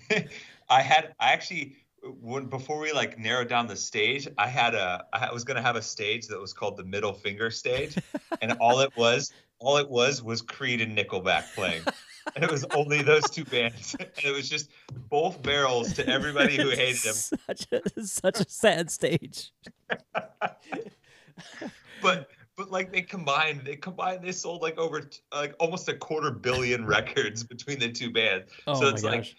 Speaker 2: I had, I actually, when before we like narrowed down the stage, I had a, I was gonna have a stage that was called the Middle Finger Stage, and all it was, all it was was Creed and Nickelback playing. And it was only those two bands. And it was just both barrels to everybody who hated them.
Speaker 1: such a such a sad stage
Speaker 2: but but like they combined they combined they sold like over like almost a quarter billion records between the two bands
Speaker 1: oh
Speaker 2: so
Speaker 1: my
Speaker 2: it's
Speaker 1: gosh
Speaker 2: like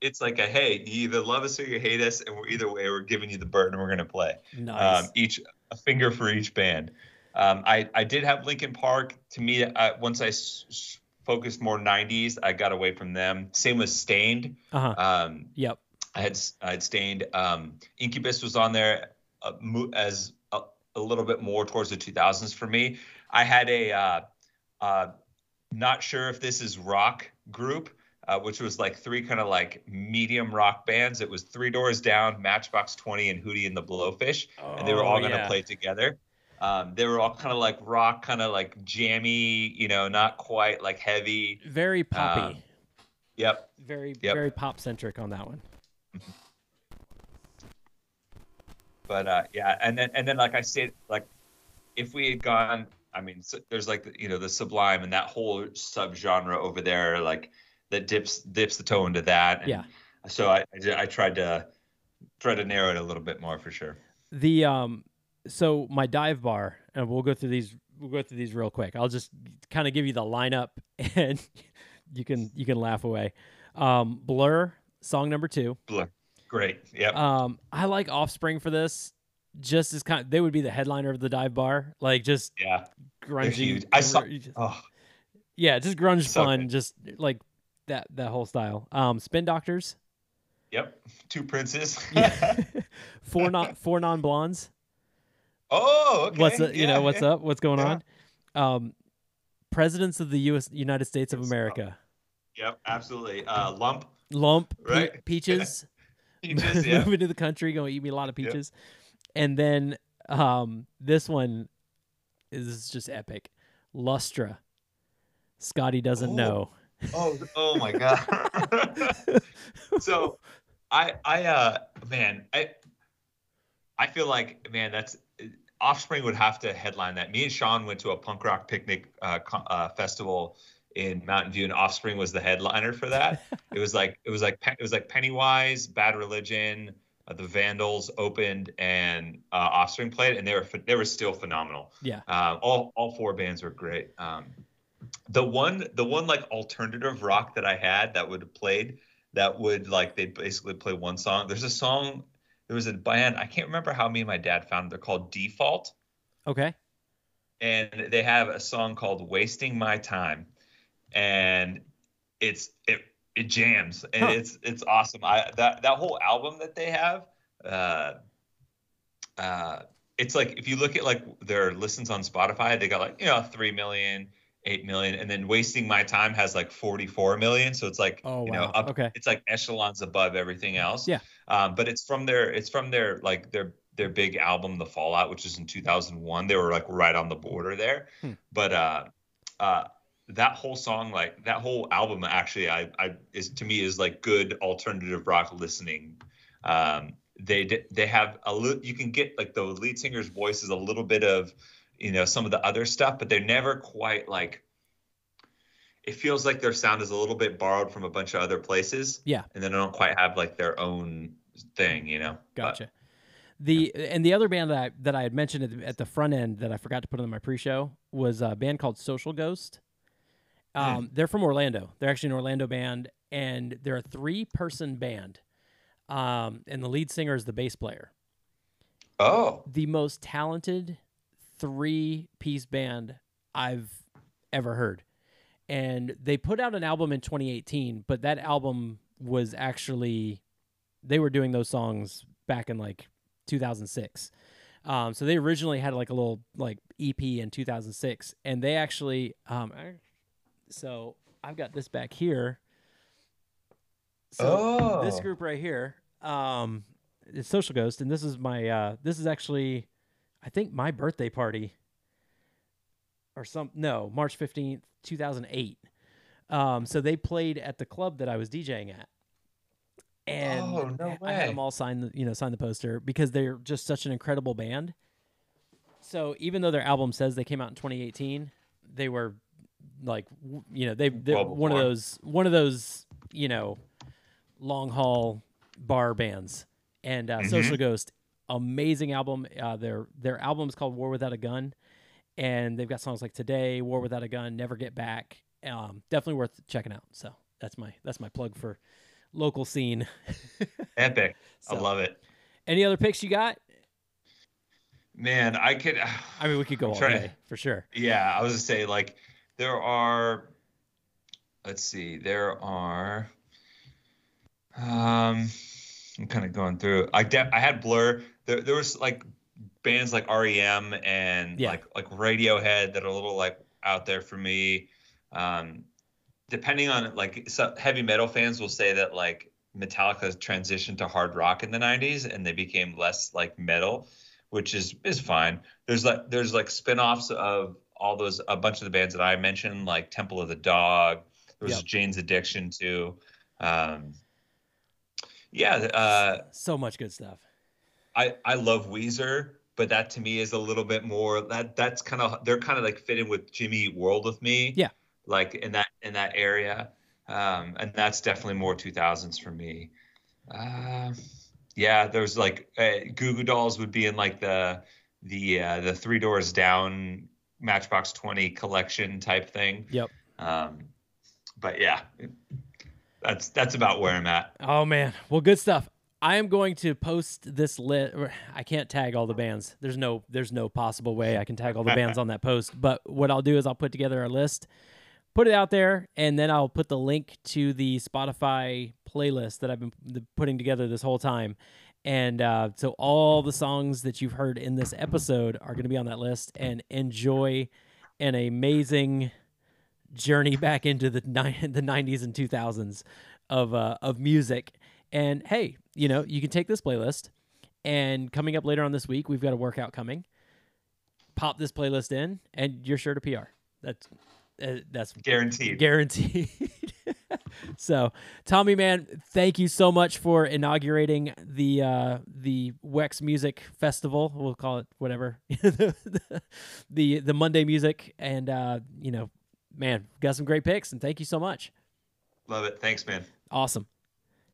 Speaker 2: it's like a hey you either love us or you hate us and we're either way we're giving you the bird and we're gonna play
Speaker 1: nice
Speaker 2: um, each a finger for each band um, I, I did have Linkin Park. To me, I, once I s- focused more 90s, I got away from them. Same with Staind.
Speaker 1: uh-huh
Speaker 2: Um,
Speaker 1: yep
Speaker 2: I had I had Staind. Um, Incubus was on there uh, mo- as a, little bit more towards the 2000s for me. I had a uh, uh, not sure if this is rock group. uh, which was like three kind of like medium rock bands. It was Three Doors Down, Matchbox 20, and Hootie and the Blowfish, and they were
Speaker 1: Oh,
Speaker 2: all gonna
Speaker 1: yeah.
Speaker 2: play together. Um, they were all kind of like rock, kind of like jammy, you know, not quite like heavy.
Speaker 1: Very poppy.
Speaker 2: Um, Yep.
Speaker 1: very
Speaker 2: yep.
Speaker 1: very pop centric on that one.
Speaker 2: But uh, yeah, and then and then like I said, like if we had gone, I mean, so there's like you know the Sublime and that whole subgenre over there, like that dips dips the toe into that. And
Speaker 1: Yeah.
Speaker 2: So I I, I tried to try to narrow it a little bit more for sure.
Speaker 1: The um so my dive bar and we'll go through these we'll go through these real quick. I'll just kind of give you the lineup and you can you can laugh away. Um Blur song number 2.
Speaker 2: Blur. Great. Yep.
Speaker 1: Um I like Offspring for this just as kind they would be the headliner of the dive bar like just
Speaker 2: yeah.
Speaker 1: grungy.
Speaker 2: I saw-
Speaker 1: just-
Speaker 2: Oh,
Speaker 1: yeah, just grunge
Speaker 2: So
Speaker 1: fun
Speaker 2: good.
Speaker 1: just like that that whole style. Um Spin Doctors.
Speaker 2: yep. Two princes.
Speaker 1: Yeah. four non four non blondes.
Speaker 2: oh, okay.
Speaker 1: what's up, you
Speaker 2: Yeah,
Speaker 1: know what's
Speaker 2: yeah.
Speaker 1: up what's going
Speaker 2: Yeah.
Speaker 1: on um presidents of the us united states of america
Speaker 2: Yep. Absolutely. Uh, lump.
Speaker 1: lump Pe-
Speaker 2: Right.
Speaker 1: peaches
Speaker 2: Peaches. Yeah.
Speaker 1: moving to the country gonna eat me a lot of
Speaker 2: Yep.
Speaker 1: peaches and then um this one is just epic lustra scotty doesn't
Speaker 2: Oh.
Speaker 1: know
Speaker 2: Oh, oh my god. so I I uh man, I I feel like man that's Offspring would have to headline that. Me and Sean went to a punk rock picnic uh, uh, festival in Mountain View, and Offspring was the headliner for that. it was like it was like it was like Pennywise, Bad Religion, uh, the Vandals opened, and uh, Offspring played, and they were they were still phenomenal.
Speaker 1: yeah
Speaker 2: Um, all all four bands were great. Um, the one the one like alternative rock that I had that would have played that would like they basically play one song. There's a song. There was a band I can't remember how me and my dad found. it. They're called Default,
Speaker 1: okay
Speaker 2: and they have a song called "Wasting My Time," and it's it it jams and
Speaker 1: Huh.
Speaker 2: it's it's awesome. I that that whole album that they have. Uh, uh, it's like if you look at like their listens on Spotify, they got like you know three million, eight million, and then wasting my time has like forty four million. So it's like
Speaker 1: oh
Speaker 2: you
Speaker 1: wow
Speaker 2: know up,
Speaker 1: okay
Speaker 2: it's like echelons above everything else.
Speaker 1: Yeah.
Speaker 2: Um, but it's from their it's from their like their their big album, The Fallout, which is in 2001. They were like right on the border there.
Speaker 1: Hmm.
Speaker 2: But uh, uh, that whole song, like that whole album, actually, I, I is to me is like good alternative rock listening. Um, they they have a little. You can get like the lead singer's voice is a little bit of, you know, some of the other stuff, but they're never quite like. It feels like their sound is a little bit borrowed from a bunch of other places.
Speaker 1: Yeah.
Speaker 2: And they don't quite have like their own thing, you know. But-
Speaker 1: Gotcha. The and the other band that I, that I had mentioned at the, at the front end that I forgot to put on my pre-show was a band called Social Ghost. Um, They're from Orlando. They're actually an Orlando band, and they're a three-person band. Um, and the lead singer is the bass player.
Speaker 2: oh.
Speaker 1: The most talented three-piece band I've ever heard. And they put out an album in 2018, but that album was actually they were doing those songs back in like 2006. Um, so they originally had like a little like EP in 2006, and they actually um, I- so I've got this back here. So this
Speaker 2: Oh.
Speaker 1: group right here, um, is Social Ghost, and this is my uh, this is actually, I think my birthday party. Or some no March fifteenth, two thousand eight. Um, so they played at the club that I was DJing at, and
Speaker 2: Oh, no
Speaker 1: I had them all sign the you know sign the poster because they're just such an incredible band. So even though their album says they came out in 2018, they were like you know they they're
Speaker 2: Well
Speaker 1: one of those one of those you know long haul bar bands. And uh,
Speaker 2: Mhm.
Speaker 1: Social Ghost amazing album. Uh, their their album is called War Without a Gun. And they've got songs like Today War Without a Gun Never Get Back. Um, definitely worth checking out. So that's my that's my plug for local scene.
Speaker 2: Epic.
Speaker 1: So,
Speaker 2: I love it.
Speaker 1: any other picks you got?
Speaker 2: Man, I could
Speaker 1: I mean we could go
Speaker 2: I'm
Speaker 1: all
Speaker 2: trying to-
Speaker 1: day for sure.
Speaker 2: Yeah, I was gonna say like there are let's see, there are um I'm kind of going through. I de- I had Blur. There there was like bands like REM and
Speaker 1: Yeah.
Speaker 2: like like Radiohead that are a little like out there for me. Um depending on like so heavy metal fans will say that like Metallica transitioned to hard rock in the 90s and they became less like metal, which is is fine. There's like there's like spin-offs of all those a bunch of the bands that I mentioned like Temple of the Dog, there was
Speaker 1: Yep.
Speaker 2: Jane's Addiction too. Um yeah, uh
Speaker 1: So much good stuff.
Speaker 2: I I love Weezer, but that to me is a little bit more that that's kind of they're kind of like fitting with Jimmy Eat World with me.
Speaker 1: Yeah.
Speaker 2: Like in that in that area, um, and that's definitely more 2000s for me. Uh, yeah, there's like uh, Goo Goo Dolls would be in like the the uh, the Three Doors Down Matchbox 20 collection type thing.
Speaker 1: Yep.
Speaker 2: Um, but yeah, that's that's about where I'm at.
Speaker 1: Oh man, well, good stuff. I am going to post this list. I can't tag all the bands. There's no, there's no possible way I can tag all the bands on that post. But what I'll do is I'll put together a list, put it out there, and then I'll put the link to the Spotify playlist that I've been putting together this whole time. And uh, so all the songs that you've heard in this episode are going to be on that list. And enjoy an amazing journey back into the ni- the 90s and 2000s of uh, of music. And hey, you know, you can take this playlist and coming up later on this week, we've got a workout coming. Pop this playlist in and you're sure to PR. That's uh, that's
Speaker 2: Guaranteed.
Speaker 1: guaranteed. so, Tommy, man, thank you so much for inaugurating the uh, the Wex Music Festival. We'll call it whatever the, the the Monday music, and uh, you know, man, got some great picks, and thank you so much.
Speaker 2: Love it. Thanks, man.
Speaker 1: Awesome.